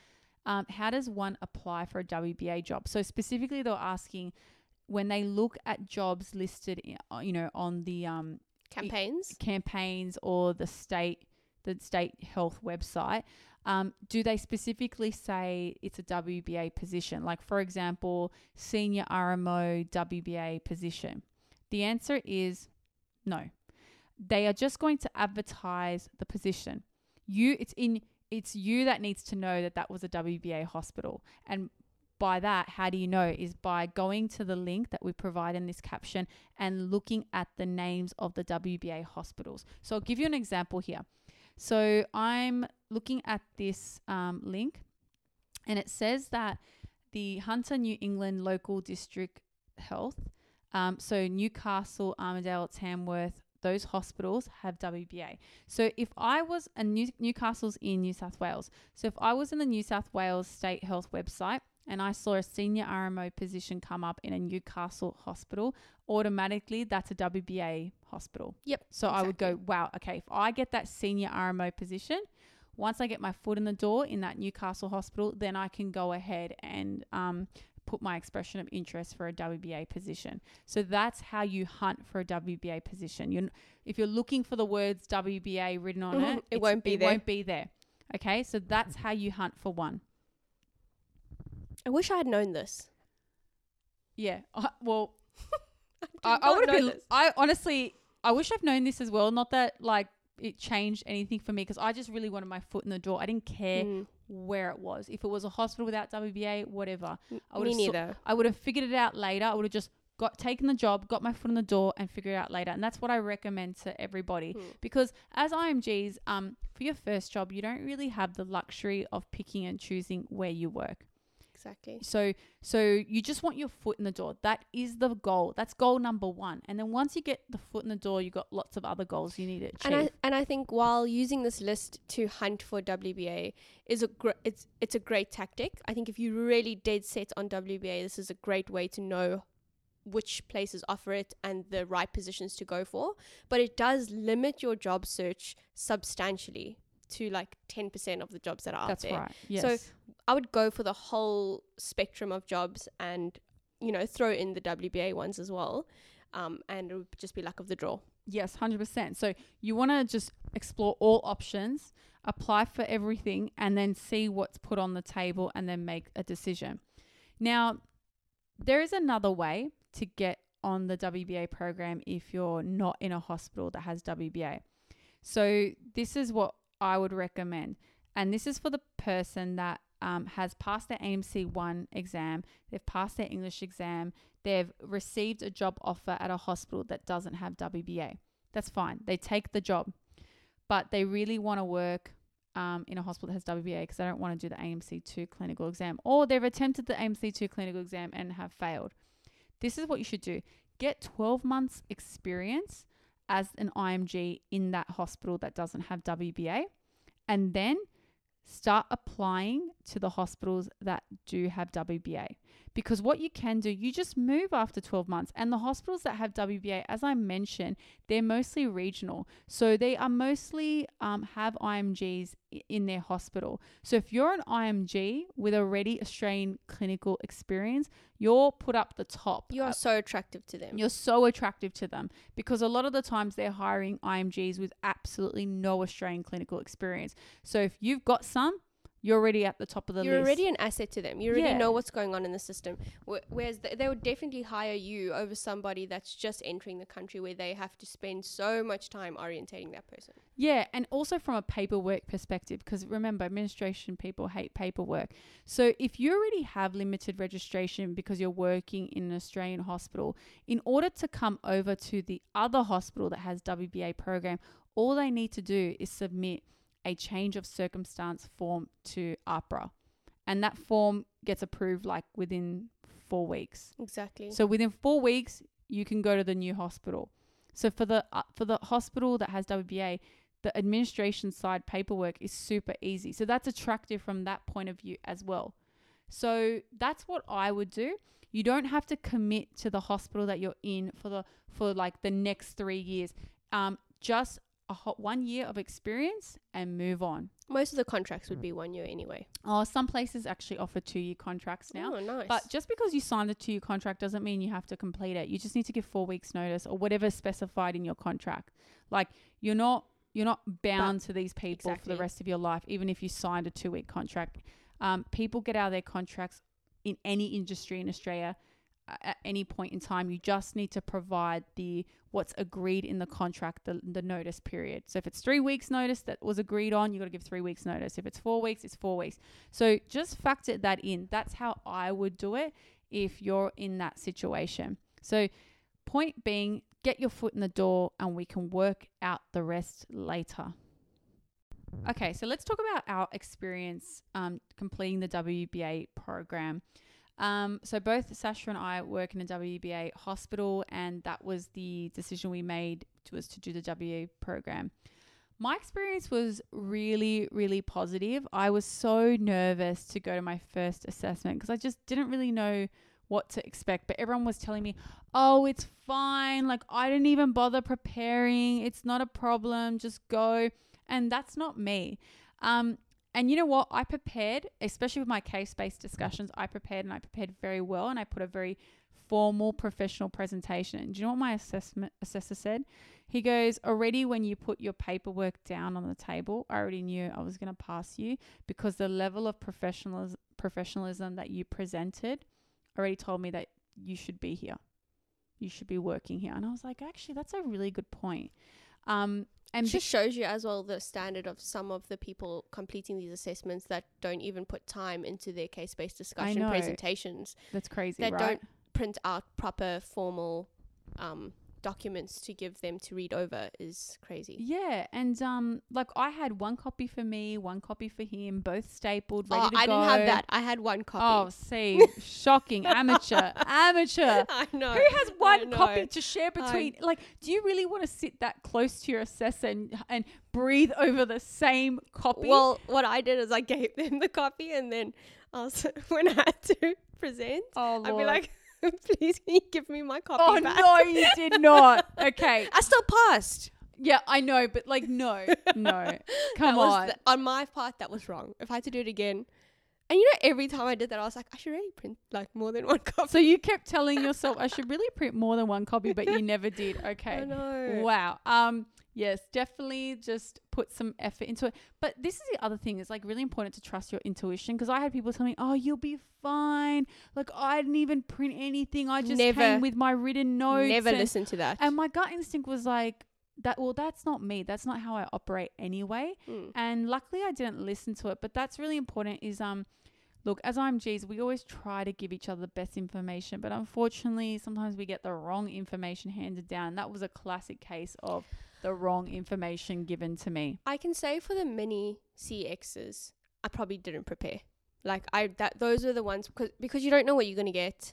um, how does one apply for a WBA job? So specifically, they're asking when they look at jobs listed, uh, you know, on the um, Campaigns. campaigns or the state the state health website um, do they specifically say it's a WBA position like for example senior RMO WBA position the answer is no they are just going to advertise the position you it's in it's you that needs to know that that was a WBA hospital and by that, how do you know? Is by going to the link that we provide in this caption and looking at the names of the WBA hospitals. So I'll give you an example here. So I'm looking at this um, link and it says that the Hunter New England Local District Health, um, so Newcastle, Armidale, Tamworth, those hospitals have WBA. So if I was, and New, Newcastle's in New South Wales, so if I was in the New South Wales State Health website and I saw a senior RMO position come up in a Newcastle hospital, automatically that's a WBA hospital. Yep, So I would go, wow, okay, if I get that senior RMO position, once I get my foot in the door in that Newcastle hospital, then I can go ahead and um, put my expression of interest for a WBA position. So that's how you hunt for a WBA position. You're, if you're looking for the words WBA written on Mhm, *laughs* it, it won't be it there. won't be there. Okay, so that's how you hunt for one. I wish I had known this. Yeah. Well, *laughs* I, I would have been. this. I honestly, I wish I've known this as well. Not that like it changed anything for me because I just really wanted my foot in the door. I didn't care Mm, where it was. If it was a hospital without WBA, whatever. I me would've so- neither. I would have figured it out later. I would have just got taken the job, got my foot in the door, and figured it out later. And that's what I recommend to everybody Mm. because as IMGs, um, for your first job, you don't really have the luxury of picking and choosing where you work. Exactly. So so you just want your foot in the door. That is the goal. That's goal number one. And then once you get the foot in the door, you got lots of other goals you need to achieve. And I and I think while using this list to hunt for WBA is a gr- it's it's a great tactic. I think if you really dead set on WBA, this is a great way to know which places offer it and the right positions to go for. But it does limit your job search substantially to like ten percent of the jobs that are That's out there. right. Yes. So I would go for the whole spectrum of jobs and you know throw in the WBA ones as well. Um, and it would just be luck of the draw. Yes, 100%. So you want to just explore all options, apply for everything, and then see what's put on the table and then make a decision. Now, there is another way to get on the WBA program if you're not in a hospital that has WBA. So this is what I would recommend. And this is for the person that um, has passed their AMC 1 exam, they've passed their English exam, they've received a job offer at a hospital that doesn't have WBA. That's fine. They take the job, but they really want to work um, in a hospital that has WBA because they don't want to do the AMC 2 clinical exam, or they've attempted the AMC 2 clinical exam and have failed. This is what you should do get 12 months experience as an IMG in that hospital that doesn't have WBA, and then start applying to the hospitals that do have WBA. Because what you can do, you just move after 12 months. And the hospitals that have WBA, as I mentioned, they're mostly regional. So they are mostly um, have IMGs in their hospital. So if you're an IMG with already Australian clinical experience, you're put up the top. You are Uh, so attractive to them. you're so attractive to them because a lot of the times they're hiring IMGs with absolutely no Australian clinical experience. So if you've got some, you're already at the top of the list. You're list. already an asset to them. You already Yeah. know what's going on in the system. Wh- Whereas th- they would definitely hire you over somebody that's just entering the country where they have to spend so much time orientating that person. Yeah, and also from a paperwork perspective, because remember, administration people hate paperwork. So if you already have limited registration because you're working in an Australian hospital, in order to come over to the other hospital that has WBA program, all they need to do is submit a change of circumstance form to AHPRA. And that form gets approved like within four weeks. Exactly. So within four weeks, you can go to the new hospital. So for the uh, for the hospital that has WBA, the administration side paperwork is super easy. So that's attractive from that point of view as well. So that's what I would do. You don't have to commit to the hospital that you're in for the for like the next three years. Um, just a hot one year of experience and move on. Most of the contracts would be one year anyway. Oh, some places actually offer two year contracts now. Oh, nice. But just because you signed a two year contract doesn't mean you have to complete it. You just need to give four weeks notice or whatever specified in your contract. Like you're not you're not bound to these people for the rest of your life, even if you signed a two week contract. Um, people get out of their contracts in any industry in Australia at any point in time. You just need to provide the what's agreed in the contract, the, the notice period. So if it's three weeks notice that was agreed on, you got to give three weeks notice. If it's four weeks, it's four weeks. So just factor that in. That's how I would do it if you're in that situation. So point being, get your foot in the door and we can work out the rest later. Okay, so let's talk about our experience um, completing the WBA program. Um, so both Sasha and I work in a WBA hospital, and that was the decision we made to, was to do the WBA program. My experience was really, really positive. I was so nervous to go to my first assessment because I just didn't really know what to expect. But everyone was telling me, oh, it's fine. Like, I didn't even bother preparing. It's not a problem. Just go. And that's not me. Um, and you know what? I prepared, especially with my case based discussions, I prepared and I prepared very well and I put a very formal professional presentation. And do you know what my assessment assessor said? He goes, Already when you put your paperwork down on the table, I already knew I was going to pass you because the level of professionalism, professionalism that you presented already told me that you should be here. You should be working here. And I was like, Actually, that's a really good point. Um, and just shows you as well the standard of some of the people completing these assessments that don't even put time into their case-based discussion presentations that's crazy, that right? don't print out proper formal um, documents to give them to read over is crazy. Yeah, and um, like I had one copy for me, one copy for him, both stapled, ready Oh, to I go. didn't have that. I had one copy. Oh, see, shocking, amateur, *laughs* amateur. I know. Who has one copy to share between? like, do you really want to sit that close to your assessor and, and breathe over the same copy? Well, what I did is I gave them the copy, and then I was, *laughs* when I had to present, oh, I'd be like, *laughs* "Please, can you give me my copy oh back?" no, you did not. *laughs* Okay, I still passed. yeah, I know, but like, no, no, *laughs* come That was on. the- on my part, that was wrong. If I had to do it again, and you know, every time I did that, I was like, I should really print like more than one copy. so you kept telling yourself I should really print more than one copy, but you never did. Okay. I know. Wow. Um yes, definitely just put some effort into it. But this is the other thing. It's like really important to trust your intuition because I had people tell me, "Oh, you'll be fine." Like I didn't even print anything. I just Never. came with my written notes. Never and, listen to that. and my gut instinct was like that well, that's not me. That's not how I operate anyway. Mm. And luckily I didn't listen to it. But that's really important is um look, as IMGs, we always try to give each other the best information, but unfortunately sometimes we get the wrong information handed down. That was a classic case of the wrong information given to me. I can say for the mini CXs, I probably didn't prepare. Like I that those are the ones because because you don't know what you're gonna get.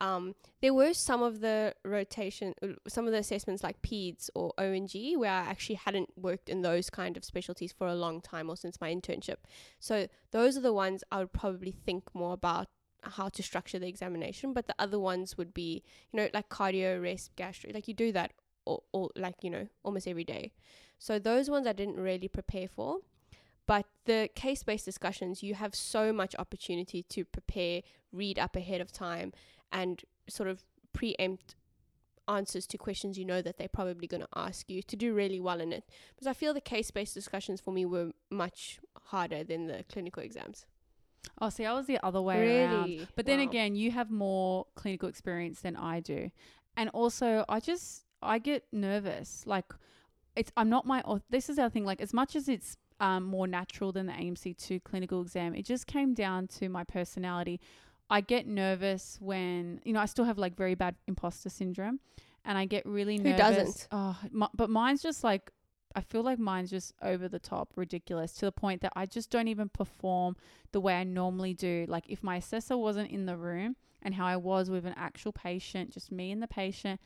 Um, there were some of the rotation, uh, some of the assessments like PEDS or O&G where I actually hadn't worked in those kind of specialties for a long time or since my internship. So those are the ones I would probably think more about how to structure the examination. But the other ones would be, you know, like cardio, resp, gastro. Like you do that all, all like you know almost every day. So those ones I didn't really prepare for. But the case based discussions, you have so much opportunity to prepare, read up ahead of time, and sort of preempt answers to questions you know that they're probably going to ask you to do really well in it. Because I feel the case based discussions for me were much harder than the clinical exams. Oh, see, I was the other way around. But then Wow. again, you have more clinical experience than I do. And also, I just I get nervous. Like it's I'm not my this is our thing like as much as it's um, more natural than the AMC2 clinical exam, it just came down to my personality. I get nervous when, you know, I still have like very bad imposter syndrome and I get really nervous. Who doesn't? Oh, my, but mine's just like I feel like mine's just over the top ridiculous to the point that I just don't even perform the way I normally do. Like if my assessor wasn't in the room and how I was with an actual patient, just me and the patient,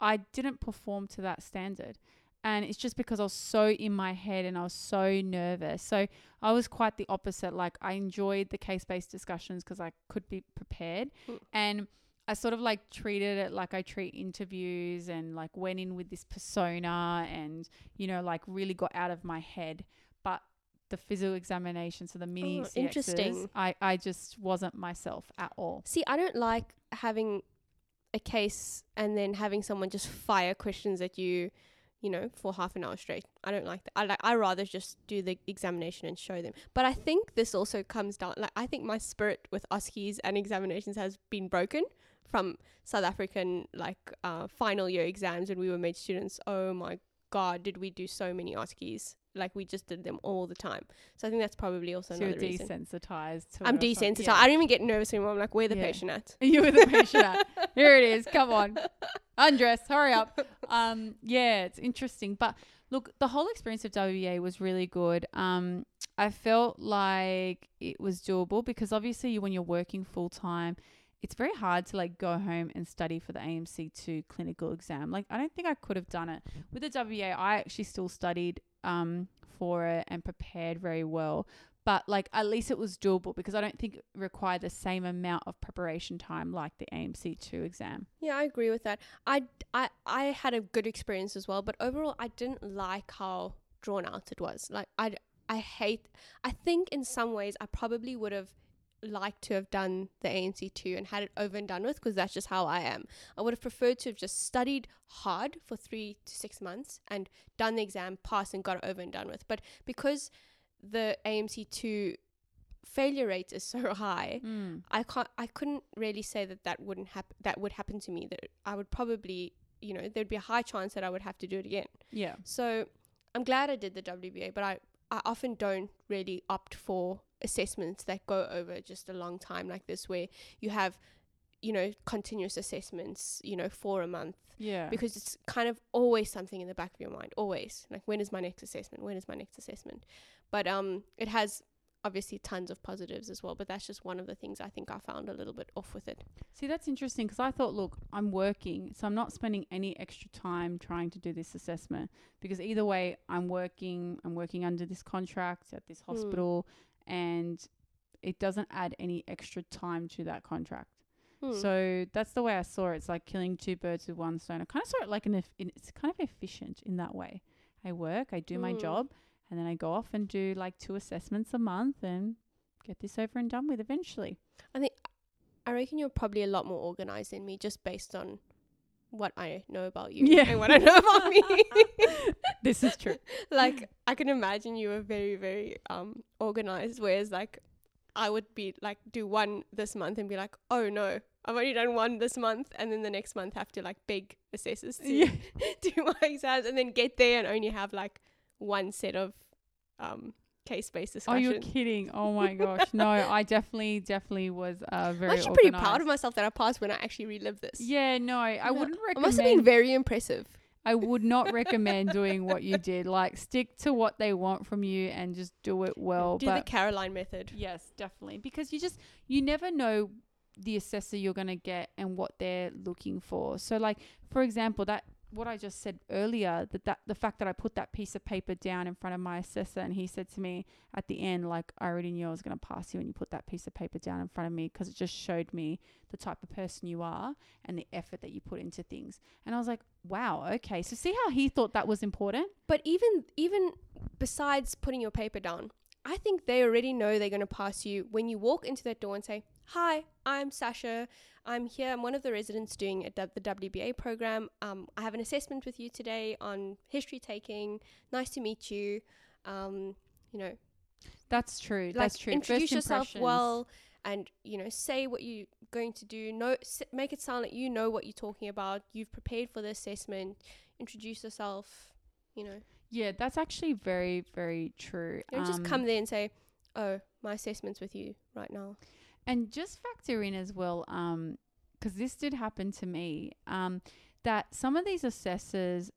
I didn't perform to that standard. And it's just because I was so in my head and I was so nervous. So I was quite the opposite. Like I enjoyed the case based discussions because I could be prepared. Hmm. And I sort of like treated it like I treat interviews and like went in with this persona and, you know, like really got out of my head. But the physical examination, so the mini Oh, CXs, interesting. I, I just wasn't myself at all. See, I don't like having a case and then having someone just fire questions at you, you know, for half an hour straight. I don't like that. I like I rather just do the examination and show them. But I think this also comes down like I think my spirit with OSCEs and examinations has been broken from South African like uh, final year exams when we were made students. Oh my god, did we do so many OSCEs? Like we just did them all the time. So I think that's probably also So another reason. desensitized I'm it or something. desensitized. Yeah. I don't even get nervous anymore. I'm like, where the Yeah. patient at? *laughs* You were the patient. at. *laughs* Here it is. Come on. *laughs* Undress. Hurry up. Um, yeah, it's interesting. But look, the whole experience of WBA was really good. Um, I felt like it was doable because obviously when you're working full time, it's very hard to like go home and study for the AMC2 clinical exam. Like I don't think I could have done it. With the WA, I actually still studied um for it and prepared very well. But like at least it was doable because I don't think it required the same amount of preparation time like the AMC2 exam. Yeah, I agree with that. I, I, I had a good experience as well, but overall, I didn't like how drawn out it was. Like, I, I hate, I think in some ways, I probably would have liked to have done the AMC2 and had it over and done with because that's just how I am. I would have preferred to have just studied hard for three to six months and done the exam, passed, and got it over and done with. But because the AMC2 failure rate is *laughs* so high, Mm. I can't. I couldn't really say that that wouldn't happen. That would happen to me. That I would probably, you know, there'd be a high chance that I would have to do it again. Yeah. So I'm glad I did the WBA, but I I often don't really opt for assessments that go over just a long time like this, where you have, you know, continuous assessments, you know, for a month. Yeah. because it's kind of always something in the back of your mind always. Like when is my next assessment? When is my next assessment? But um it has obviously tons of positives as well but that's just one of the things i think i found a little bit off with it. See, that's interesting because I thought, look, I'm working, so I'm not spending any extra time trying to do this assessment because either way, I'm working, I'm working under this contract at this Hmm. hospital, and it doesn't add any extra time to that contract. Hmm. So that's the way I saw it. It's like killing two birds with one stone. I kind of saw it like an, eff- it's kind of efficient in that way. I work, I do my Hmm. job, and then I go off and do like two assessments a month and get this over and done with eventually. I think I reckon you're probably a lot more organized than me just based on what i know about you Yeah. and what i know about me *laughs* this is true. *laughs* like i can imagine you are very very um organized whereas like i would be like do one this month and be like oh no i've only done one this month and then the next month have to like beg assessors to Yeah. *laughs* do my exams and then get there and only have like one set of um case-based Oh, discussion you're kidding. Oh my *laughs* gosh. No, I definitely, definitely was uh, very i'm actually pretty proud of myself that i passed when i actually relived this Yeah, no, I wouldn't it recommend. must have been very impressive I would not *laughs* recommend doing what you did. Like, stick to what they want from you and just do it well. do but the caroline method yes, definitely, because you just you never know the assessor you're gonna get and what they're looking for. So, like for example, that what I just said earlier, that, that the fact that I put that piece of paper down in front of my assessor and he said to me at the end, like, I already knew I was going to pass you when you put that piece of paper down in front of me because it just showed me the type of person you are and the effort that you put into things. And I was like, wow, okay. So, see how he thought that was important? But even even besides putting your paper down, I think they already know they're going to pass you when you walk into that door and say, "Hi, I'm Sasha. I'm here. I'm one of the residents doing a, the WBA program. Um, I have an assessment with you today on history taking. Nice to meet you. Um, you know, That's true. like That's true. introduce First yourself well, and you know, say what you're going to do. No, s- make it sound like you know what you're talking about. You've prepared for the assessment. Introduce yourself. You know." Yeah, that's actually very, very true. Don't just Um, come there and say, "Oh, my assessment's with you right now." And just factor in as well, um, because this did happen to me, um, that some of these assessors,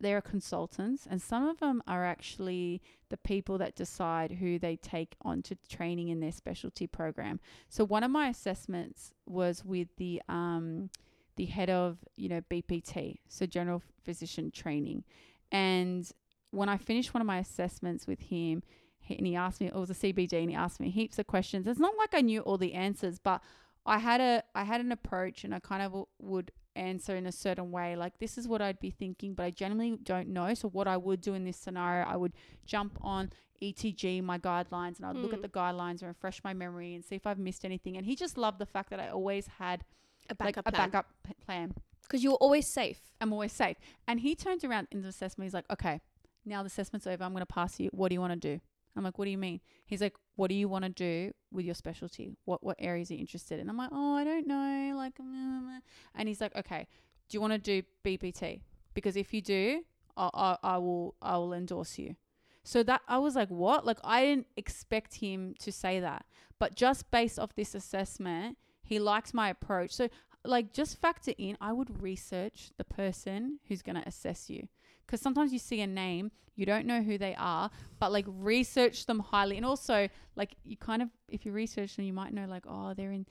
they're consultants, and some of them are actually the people that decide who they take onto training in their specialty program. So one of my assessments was with the um, the head of you know BPT, so general physician training, and when I finished one of my assessments with him, he, and he asked me, it was a CBD, and he asked me heaps of questions. It's not like I knew all the answers, but I had a I had an approach, and I kind of w- would answer in a certain way, like this is what I'd be thinking, but I generally don't know. So what I would do in this scenario, I would jump on ETG, my guidelines, and I'd look at Hmm. the guidelines and refresh my memory and see if I've missed anything. And he just loved the fact that I always had A like backup a plan. backup p- plan. Because you're always safe. I'm always safe. And he turns around in the assessment. He's like, okay, now the assessment's over. I'm going to pass you. What do you want to do? I'm like, what do you mean? He's like, what do you want to do with your specialty? What what areas are you interested in? I'm like, oh, I don't know. Like, mm, and he's like, okay, do you want to do BPT? Because if you do, I, I, I will I will endorse you. So that I was like, what? Like I didn't expect him to say that, but just based off this assessment, he likes my approach. So like just factor in i would research the person who's going to assess you because sometimes you see a name you don't know who they are but like research them highly and also like you kind of if you research them you might know like oh they're in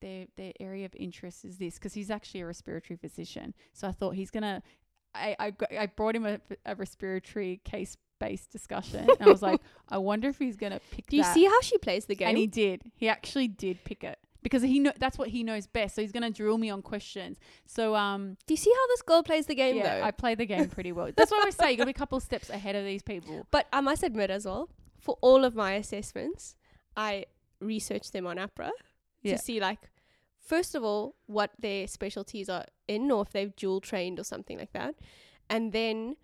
their their area of interest is this because he's actually a respiratory physician. So I thought he's gonna. I, I brought him a, a respiratory case based discussion, and I was like, *laughs* I wonder if he's gonna pick. Do you that. see how she plays the game? And he did. He actually did pick it because he know that's what he knows best. So he's gonna drill me on questions. So um, Do you see how this girl plays the game yeah, though? I play the game pretty well. That's what I say. You gotta be a couple steps ahead of these people. But I must admit as well, for all of my assessments, I researched them on AHPRA Yeah. to see like first of all what their specialties are in or if they've dual trained or something like that. And then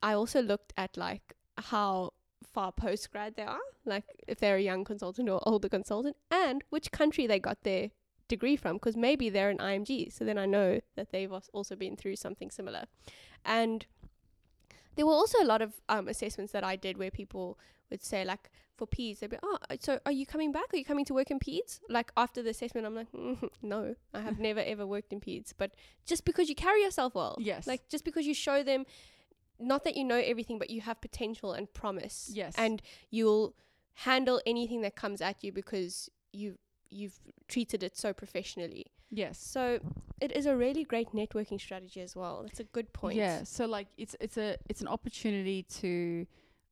I also looked at like how far post grad they are, like if they're a young consultant or older consultant, and which country they got their degree from, because maybe they're an IMG. So then I know that they've also been through something similar. And there were also a lot of um, assessments that I did where people would say like for peds they'd be oh so are you coming back are you coming to work in peds like after the assessment i'm like mm, no i have never ever worked in peds but just because you carry yourself well Yes. like just because you show them not that you know everything but you have potential and promise Yes. and you'll handle anything that comes at you because you you've treated it so professionally Yes. so it is a really great networking strategy as well that's a good point Yeah. So like it's it's a it's an opportunity to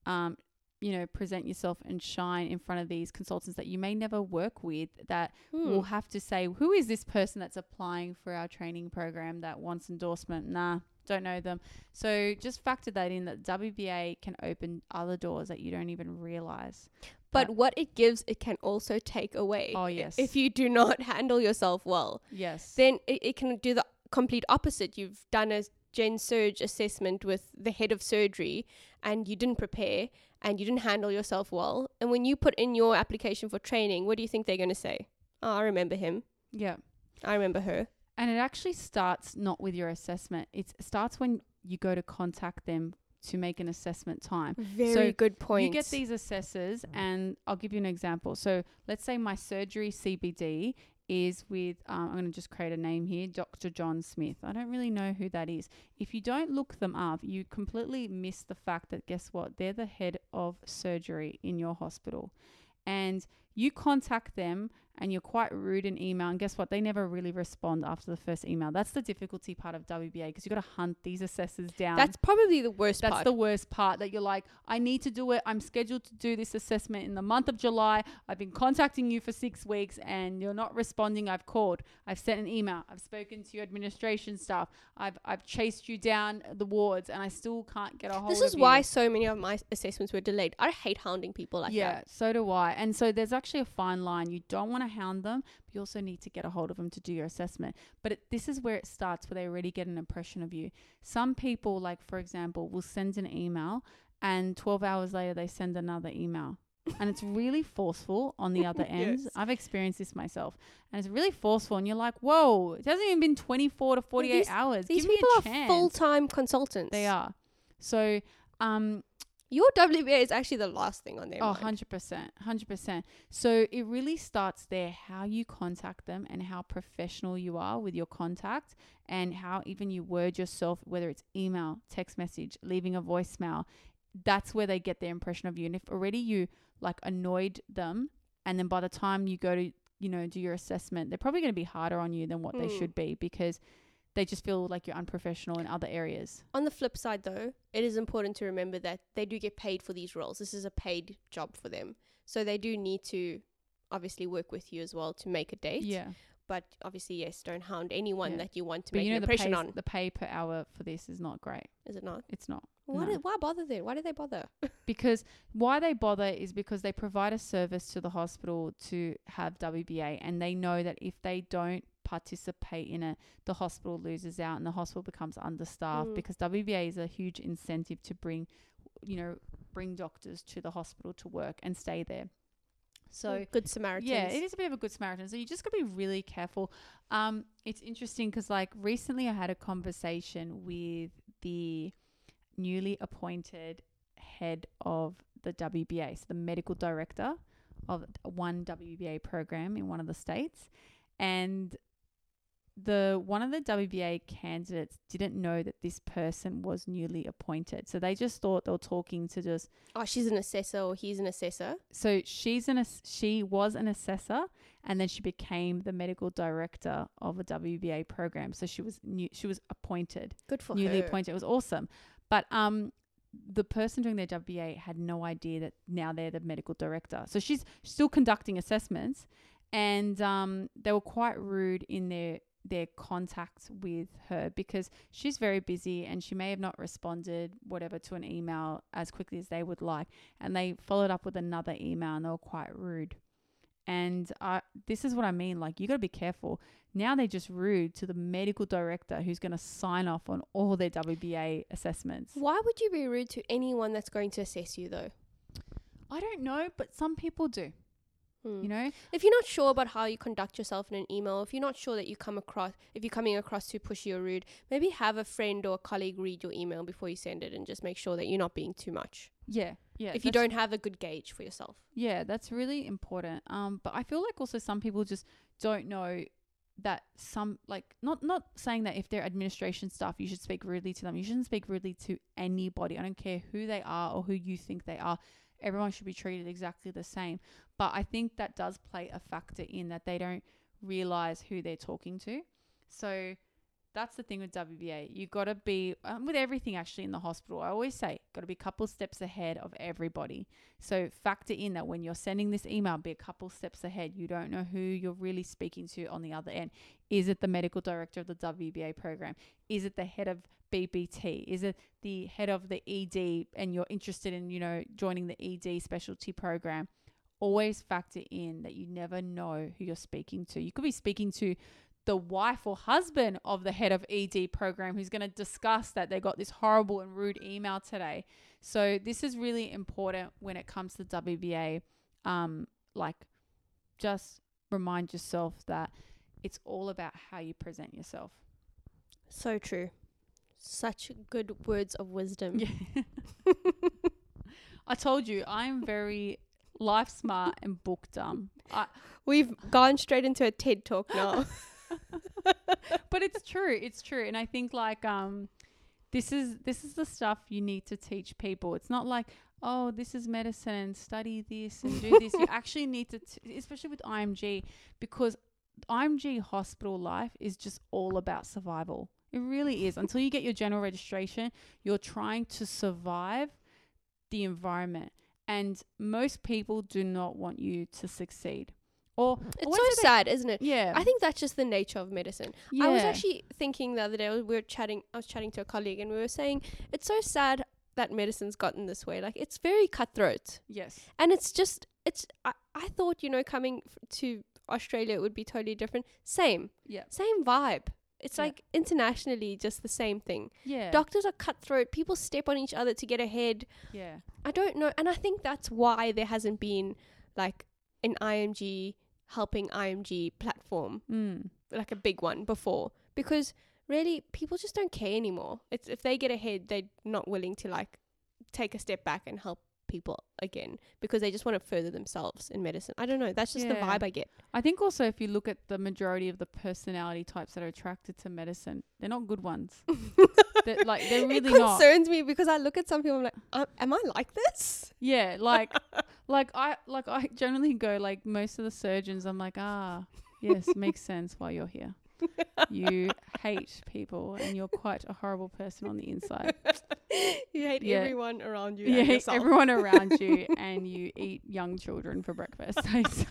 um you know present yourself and shine in front of these consultants that you may never work with that Hmm. will have to say who is this person that's applying for our training program that wants endorsement nah don't know them so just factor that in that WBA can open other doors that you don't even realize But what it gives, it can also take away. oh yes If you do not *laughs* handle yourself well, yes then it, it can do the complete opposite. You've done a gen surg assessment with the head of surgery and you didn't prepare and you didn't handle yourself well. And when you put in your application for training, what do you think they're going to say? Oh, I remember him. yeah I remember her. And it actually starts not with your assessment. It starts when you go to contact them to make an assessment time. Very good point. You get these assessors, and I'll give you an example. So let's say my surgery CBD is with, um, I'm going to just create a name here, Dr. John Smith. I don't really know who that is. If you don't look them up, you completely miss the fact that guess what? They're the head of surgery in your hospital. And you contact them and you're quite rude in email. And guess what? They never really respond after the first email. That's the difficulty part of WBA because you've got to hunt these assessors down. That's probably the worst That's part. the worst part that you're like, I need to do it. I'm scheduled to do this assessment in the month of July. I've been contacting you for six weeks and you're not responding. I've called. I've sent an email. I've spoken to your administration staff. I've I've chased you down the wards and I still can't get a hold this is you. why so many of my assessments were delayed. I hate hounding people like yeah, that. Yeah, so do I. And so there's actually a fine line. You don't want to hound them, but you also need to get a hold of them to do your assessment. But it, this is where it starts, where they already get an impression of you. Some people, like for example, will send an email, and 12 hours later they send another email. and it's really forceful on the other *laughs* end. Yes. I've experienced this myself, and it's really forceful. And you're like, "Whoa! It hasn't even been 24 to 48 these- hours. These Give me people a are chance." full time consultants. They are. So, um, Your WBA is actually the last thing on their Oh, mind. 100%. 100%. So it really starts there how you contact them and how professional you are with your contact and how even you word yourself, whether it's email, text message, leaving a voicemail. That's where they get their impression of you. And if already you like annoyed them, and then by the time you go to, you know, do your assessment, they're probably going to be harder on you than what they Hmm. should be because they just feel like you're unprofessional in other areas. On the flip side, though, it is important to remember that they do get paid for these roles. This is a paid job for them. So they do need to obviously work with you as well to make a date. Yeah. But obviously, yes, don't hound anyone Yeah. that you want to But make you know, an the, impression pays- on. the pay per hour for this is not great. Is it not? It's not. Why, No. did, why bother then? Why do they bother? *laughs* because why they bother is because they provide a service to the hospital to have WBA and they know that if they don't participate in it the hospital loses out and the hospital becomes understaffed Mm. because WBA is a huge incentive to bring you know bring doctors to the hospital to work and stay there so good Samaritans. yeah, it is a bit of a good Samaritan. So you just got to be really careful. Um, it's interesting because like recently I had a conversation with the newly appointed head of the WBA, so the medical director of one WBA program in one of the states, and the one of the WBA candidates didn't know that this person was newly appointed. So they just thought they were talking to just Oh, she's an assessor or he's an assessor. so she's an she was an assessor and then she became the medical director of a WBA program. So she was new, she was appointed, Good for newly her. appointed. It was awesome. But um the person doing their WBA had no idea that now they're the medical director. So she's still conducting assessments and um they were quite rude in their their contact with her because she's very busy and she may have not responded whatever to an email as quickly as they would like. And they followed up with another email and they were quite rude. And I, this is what i mean like you got to be careful. Now they're just rude to the medical director who's going to sign off on all their wba assessments. Why would you be rude to anyone that's going to assess you though? i don't know but some people do Hmm. you know If you're not sure about how you conduct yourself in an email, if you're not sure that you come across, if you're coming across too pushy or rude, maybe have a friend or a colleague read your email before you send it and just make sure that you're not being too much. yeah yeah if you don't have a good gauge for yourself. Yeah, that's really important. Um, but I feel like also some people just don't know that some like not not saying that if they're administration staff you should speak rudely to them. You shouldn't speak rudely to anybody. I don't care who they are or who you think they are. Everyone should be treated exactly the same. But I think that does play a factor in that they don't realize who they're talking to. So that's the thing with WBA. You've got to be um, with everything actually in the hospital. I always say, got to be a couple steps ahead of everybody. So factor in that when you're sending this email, be a couple steps ahead. You don't know who you're really speaking to on the other end. Is it the medical director of the WBA program? Is it the head of BPT? Is it the head of the ED and you're interested in, you know, joining the ED specialty program? Always factor in that you never know who you're speaking to. You could be speaking to the wife or husband of the head of ED program who's going to discuss that they got this horrible and rude email today. So this is really important when it comes to WBA. Um, like, just remind yourself that it's all about how you present yourself. So true. Such good words of wisdom. Yeah. *laughs* I told you I'm very life smart and book dumb. I, We've gone straight into a TED talk now. *laughs* *laughs* but it's true. It's true. And I think like um this is this is the stuff you need to teach people. It's not like, oh, this is medicine and study this and do this. you *laughs* actually need to t- especially with IMG because IMG hospital life is just all about survival. It really is. Until you get your general registration, you're trying to survive the environment. And most people do not want you to succeed. Or it's so sad, isn't it? yeah. I think that's just the nature of medicine. yeah. I was actually thinking the other day, we were chatting, I was chatting to a colleague and we were saying it's so sad that medicine's gotten this way. Like it's very cutthroat. yes. And it's just, it's, I, I thought, you know, coming f- to Australia, it would be totally different. Same, Yeah. same vibe. It's Yeah. like internationally just the same thing. Yeah. Doctors are cutthroat. People step on each other to get ahead. yeah. I don't know. And I think that's why there hasn't been like an IMG helping IMG platform Mm. like a big one before because really people just don't care anymore. It's if they get ahead, they're not willing to like take a step back and help people again because they just want to further themselves in medicine. I don't know. That's just the vibe I get. I think also if you look at the majority of the personality types that are attracted to medicine, they're not good ones. *laughs* They're, like they're really it not. concerns me because I look at some people I'm like, um, am I like this? Yeah, like *laughs* like I like I generally go like most of the surgeons. I'm like ah yes makes sense why you're here. You hate people and you're quite a horrible person on the inside. *laughs* you hate Yeah. everyone around you. You and hate everyone around you *laughs* and you eat young children for breakfast. *laughs*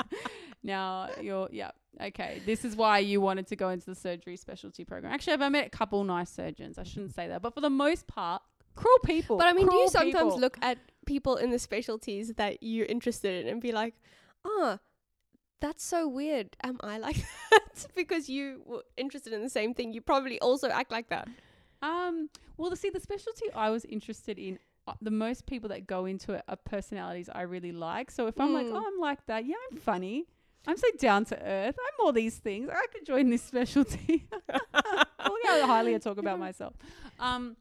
now you're yeah okay. This is why you wanted to go into the surgery specialty program. Actually, I've met a couple nice surgeons. I shouldn't say that, but for the most part, cruel people. But I mean, do you sometimes people. look at people in the specialties that you're interested in and be like, ah, that's so weird. Am I like *laughs* that? because you were interested in the same thing. You probably also act like that. Um. Well, the, see, the specialty I was interested in. Uh, the most people that go into it are personalities I really like. So if I'm like, Mm. oh, I'm like that. Yeah, I'm funny. I'm so down to earth. I'm all these things. I could join this specialty. Look how highly I talk about *laughs* myself. Um,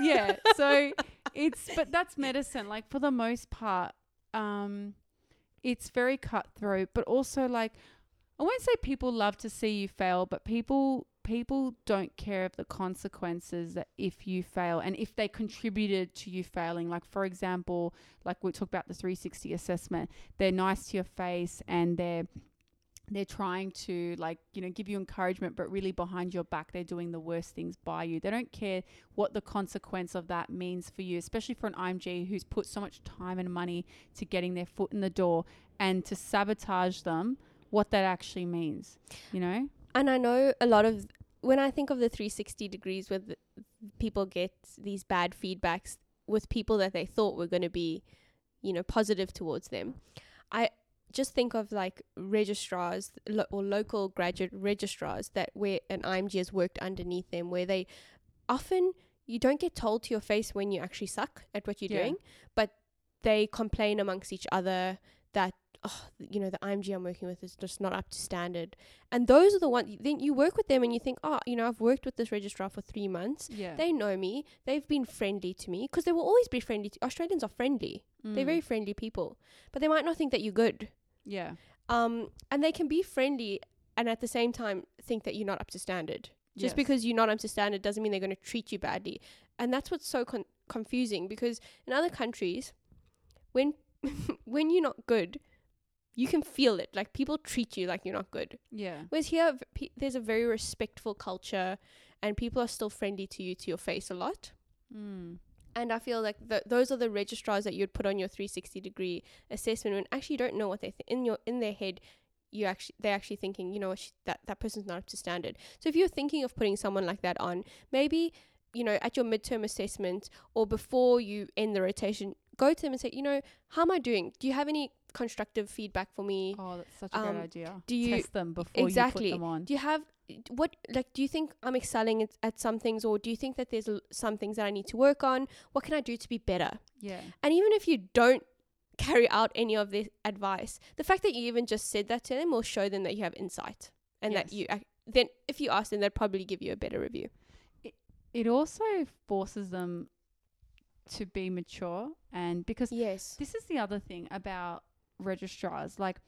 yeah. So *laughs* it's, but that's medicine. Like for the most part, um, it's very cutthroat. But also, like, I won't say people love to see you fail, but people people don't care of the consequences that if you fail and if they contributed to you failing. Like, for example, like we talked about the 360 assessment, they're nice to your face and they're they're trying to like you know give you encouragement but really behind your back they're doing the worst things by you they don't care what the consequence of that means for you especially for an img who's put so much time and money to getting their foot in the door and to sabotage them what that actually means you know And I know a lot of when I think of the 360 degrees where people get these bad feedbacks with people that they thought were going to be, you know, positive towards them. I just think of like registrars lo- or local graduate registrars that where an IMG has worked underneath them, where they often you don't get told to your face when you actually suck at what you're Yeah. doing, but they complain amongst each other that oh, you know the IMG I'm working with is just not up to standard, and those are the ones. Then you work with them and you think, oh, you know, I've worked with this registrar for three months. yeah They know me. They've been friendly to me because they will always be friendly. To, Australians are friendly. They're Mm. very friendly people, but they might not think that you're good. Yeah Um, and they can be friendly and at the same time think that you're not up to standard. Just Yes. because you're not up to standard doesn't mean they're going to treat you badly. And that's what's so con- confusing because in other countries, when *laughs* when you're not good, you can feel it. Like people treat you like you're not good. yeah Whereas here, pe- there's a very respectful culture, and people are still friendly to you to your face a lot. mm. And I feel like th- those are the registrars that you'd put on your 360 degree assessment when actually you don't know what they think in your in their head. You actually they're actually thinking, you know, what, sh- that that person's not up to standard. So if you're thinking of putting someone like that on, maybe you know at your midterm assessment or before you end the rotation, go to them and say, you know, how am I doing? Do you have any constructive feedback for me? oh that's such a Um, great idea do you- test them before Exactly. you put them on Do you have what like do you think I'm excelling at, at some things or do you think that there's l- some things that I need to work on? What can I do to be better? yeah And even if you don't carry out any of this advice, the fact that you even just said that to them will show them that you have insight and that you ac- then if you ask them they'd probably give you a better review. it, it also forces them to be mature and because Yes. this is the other thing about registrars like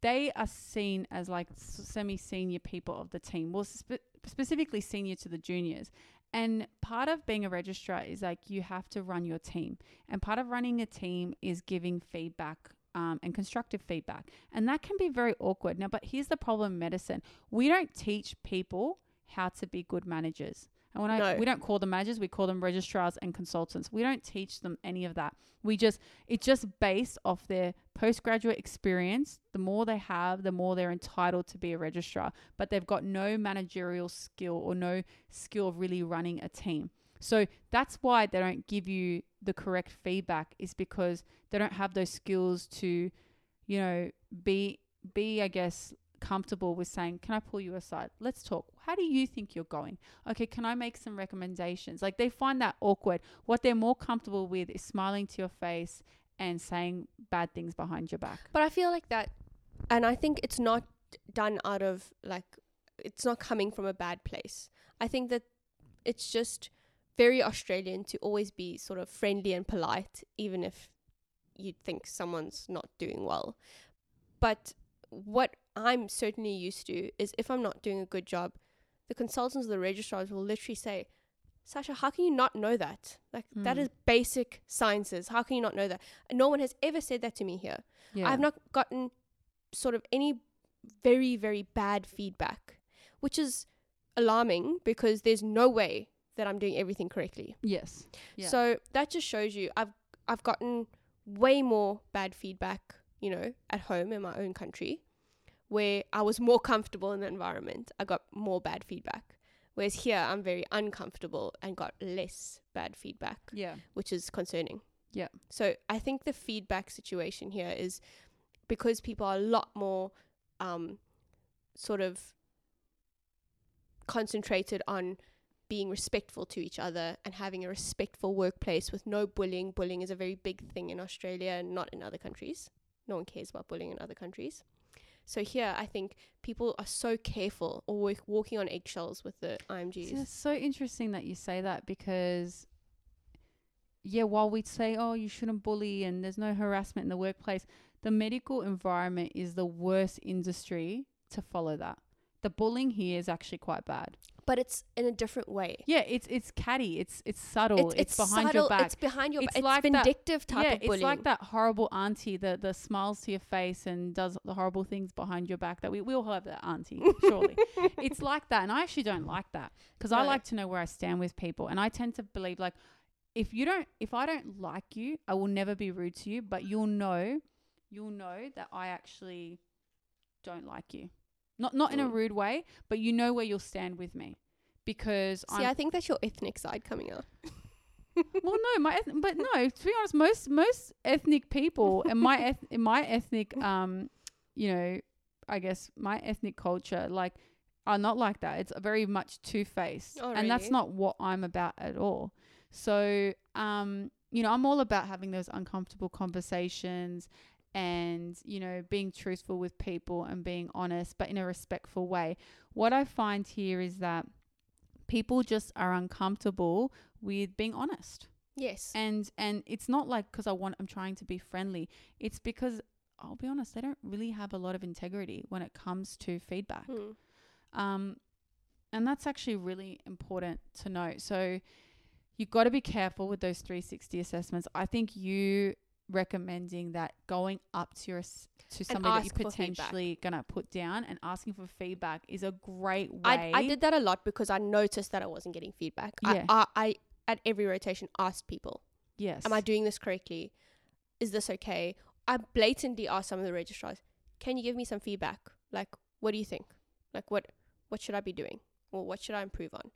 they are seen as like semi senior people of the team. Well spe- specifically senior to the juniors. And part of being a registrar is like you have to run your team. And part of running a team is giving feedback um, and constructive feedback. And that can be very awkward. Now but here's the problem in medicine. We don't teach people how to be good managers and when I No. we don't call them managers, we call them registrars and consultants. We don't teach them any of that. We just it's just based off their postgraduate experience. The more they have, the more they're entitled to be a registrar, but they've got no managerial skill or no skill of really running a team. So that's why they don't give you the correct feedback is because they don't have those skills to, you know, be be I guess comfortable with saying, "Can I pull you aside? Let's talk. How do you think you're going? Okay, can I make some recommendations?" Like they find that awkward. What they're more comfortable with is smiling to your face and saying bad things behind your back. But I feel like that and I think it's not done out of like it's not coming from a bad place. I think that it's just very Australian to always be sort of friendly and polite even if you think someone's not doing well. But what I'm certainly used to is if I'm not doing a good job, the consultants or the registrars will literally say, Sasha, how can you not know that? Like that Mm. is basic sciences. How can you not know that? And no one has ever said that to me here. Yeah. I've not gotten sort of any very, very bad feedback, which is alarming because there's no way that I'm doing everything correctly. Yes. Yeah. So that just shows you I've I've gotten way more bad feedback, you know, at home in my own country, where I was more comfortable in the environment. I got more bad feedback. Whereas here I'm very uncomfortable and got less bad feedback yeah. which is concerning. Yeah. So I think the feedback situation here is because people are a lot more um, sort of concentrated on being respectful to each other and having a respectful workplace with no bullying. Bullying is a very big thing in Australia and not in other countries. No one cares about bullying in other countries. So here, I think people are so careful or walking on eggshells with the IMGs. So it's so interesting that you say that because, yeah, while we say, oh, you shouldn't bully and there's no harassment in the workplace, the medical environment is the worst industry to follow that the bullying here is actually quite bad. but it's in a different way. Yeah, it's it's catty. It's it's subtle. It's, behind subtle, your back. It's behind your It's back. It's like that- vindictive type yeah, of bullying. it's like that horrible auntie that, that smiles to your face and does the horrible things behind your back. That we, we all have that auntie, *laughs* surely. it's like that, and I actually don't like that because I like to know where I stand with people, and I tend to believe like if you don't, if I don't like you, I will never be rude to you, but you'll know, you'll know that I actually don't like you. Not not in a Mm. rude way, but you know where you'll stand with me because See, I'm I think that's your ethnic side coming out. *laughs* well, no, my eth- but no. To be honest, most most ethnic people *laughs* and my eth- in my ethnic um, you know, I guess my ethnic culture like are not like that. It's very much two faced, Oh, and that's not what I'm about at all. So, um, you know, I'm all about having those uncomfortable conversations and you know being truthful with people and being honest but in a respectful way. What i find here is that people just are uncomfortable with being honest. Yes. and and it's not like because i want i'm trying to be friendly. It's because i'll be honest they don't really have a lot of integrity when it comes to feedback. Hmm. um and that's actually really important to note so you've got to be careful with those 360 assessments. I think you recommending that going up to your to somebody that you're potentially gonna put down and asking for feedback is a great way I, I did that a lot because I noticed that I wasn't getting feedback. Yeah. I, I, I, at every rotation, asked people, yes Am I doing this correctly? Is this okay? I blatantly asked some of the registrars, Can you give me some feedback? Like, what do you think? Like, what, what should I be doing? Or what should I improve on?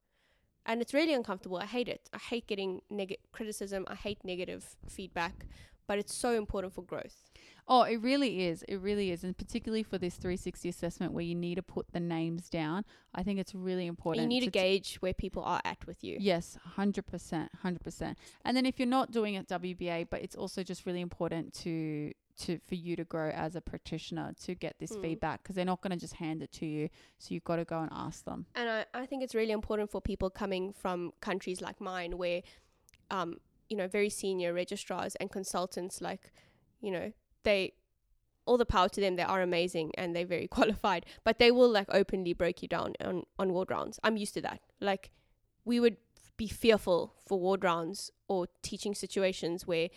And it's really uncomfortable. I hate it. I hate getting neg- criticism. I hate negative feedback. But it's so important for growth. Oh, it really is. It really is. And particularly for this 360 assessment where you need to put the names down, I think it's really important. you need to, to gauge where people are at with you. Yes, 100%. 100%. And then if you're not doing it WBA, but it's also just really important to to for you to grow as a practitioner to get this Mm. feedback because they're not going to just hand it to you. So you've got to go and ask them. And I, I think it's really important for people coming from countries like mine where, um, you know, very senior registrars and consultants, like, you know, they, all the power to them, they are amazing and they're very *laughs* qualified, but they will like openly break you down on, on ward rounds. I'm used to that. Like, we would be fearful for ward rounds or teaching situations where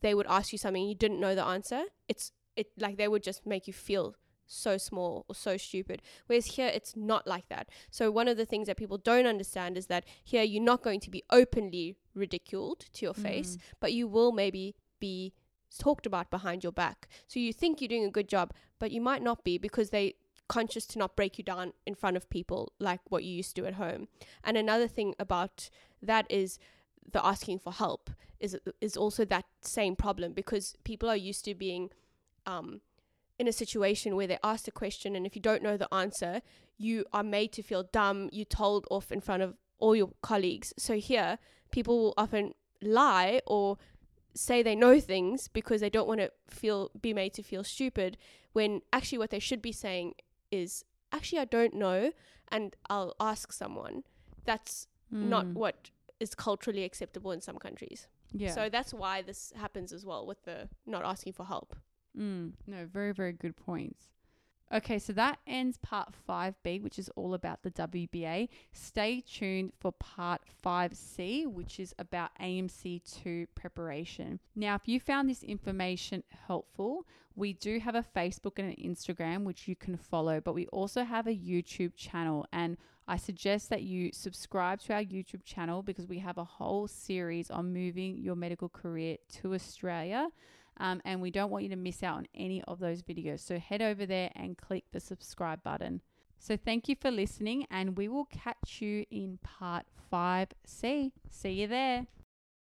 they would ask you something you didn't know the answer. It's, it like they would just make you feel so small or so stupid. Whereas here, it's not like that. So, one of the things that people don't understand is that here you're not going to be openly ridiculed to your face, but you will maybe be talked about behind your back. So, you think you're doing a good job, but you might not be because they conscious to not break you down in front of people like what you used to at home. And another thing about that is the asking for help is is also that same problem because people are used to being um in a situation where they asked a question and if you don't know the answer, you are made to feel dumb, you told off in front of all your colleagues. So here, people will often lie or say they know things because they don't want to feel be made to feel stupid when actually what they should be saying is actually I don't know and I'll ask someone. That's not Mm. what is culturally acceptable in some countries. Yeah. So that's why this happens as well with the not asking for help. Mm, no, very, very good points. Okay, so that ends part 5B, which is all about the WBA. Stay tuned for part 5C, which is about AMC2 preparation. Now, if you found this information helpful, we do have a Facebook and an Instagram which you can follow, but we also have a YouTube channel. And I suggest that you subscribe to our YouTube channel because we have a whole series on moving your medical career to Australia. Um, and we don't want you to miss out on any of those videos. So head over there and click the subscribe button. So thank you for listening, and we will catch you in part 5C. See you there.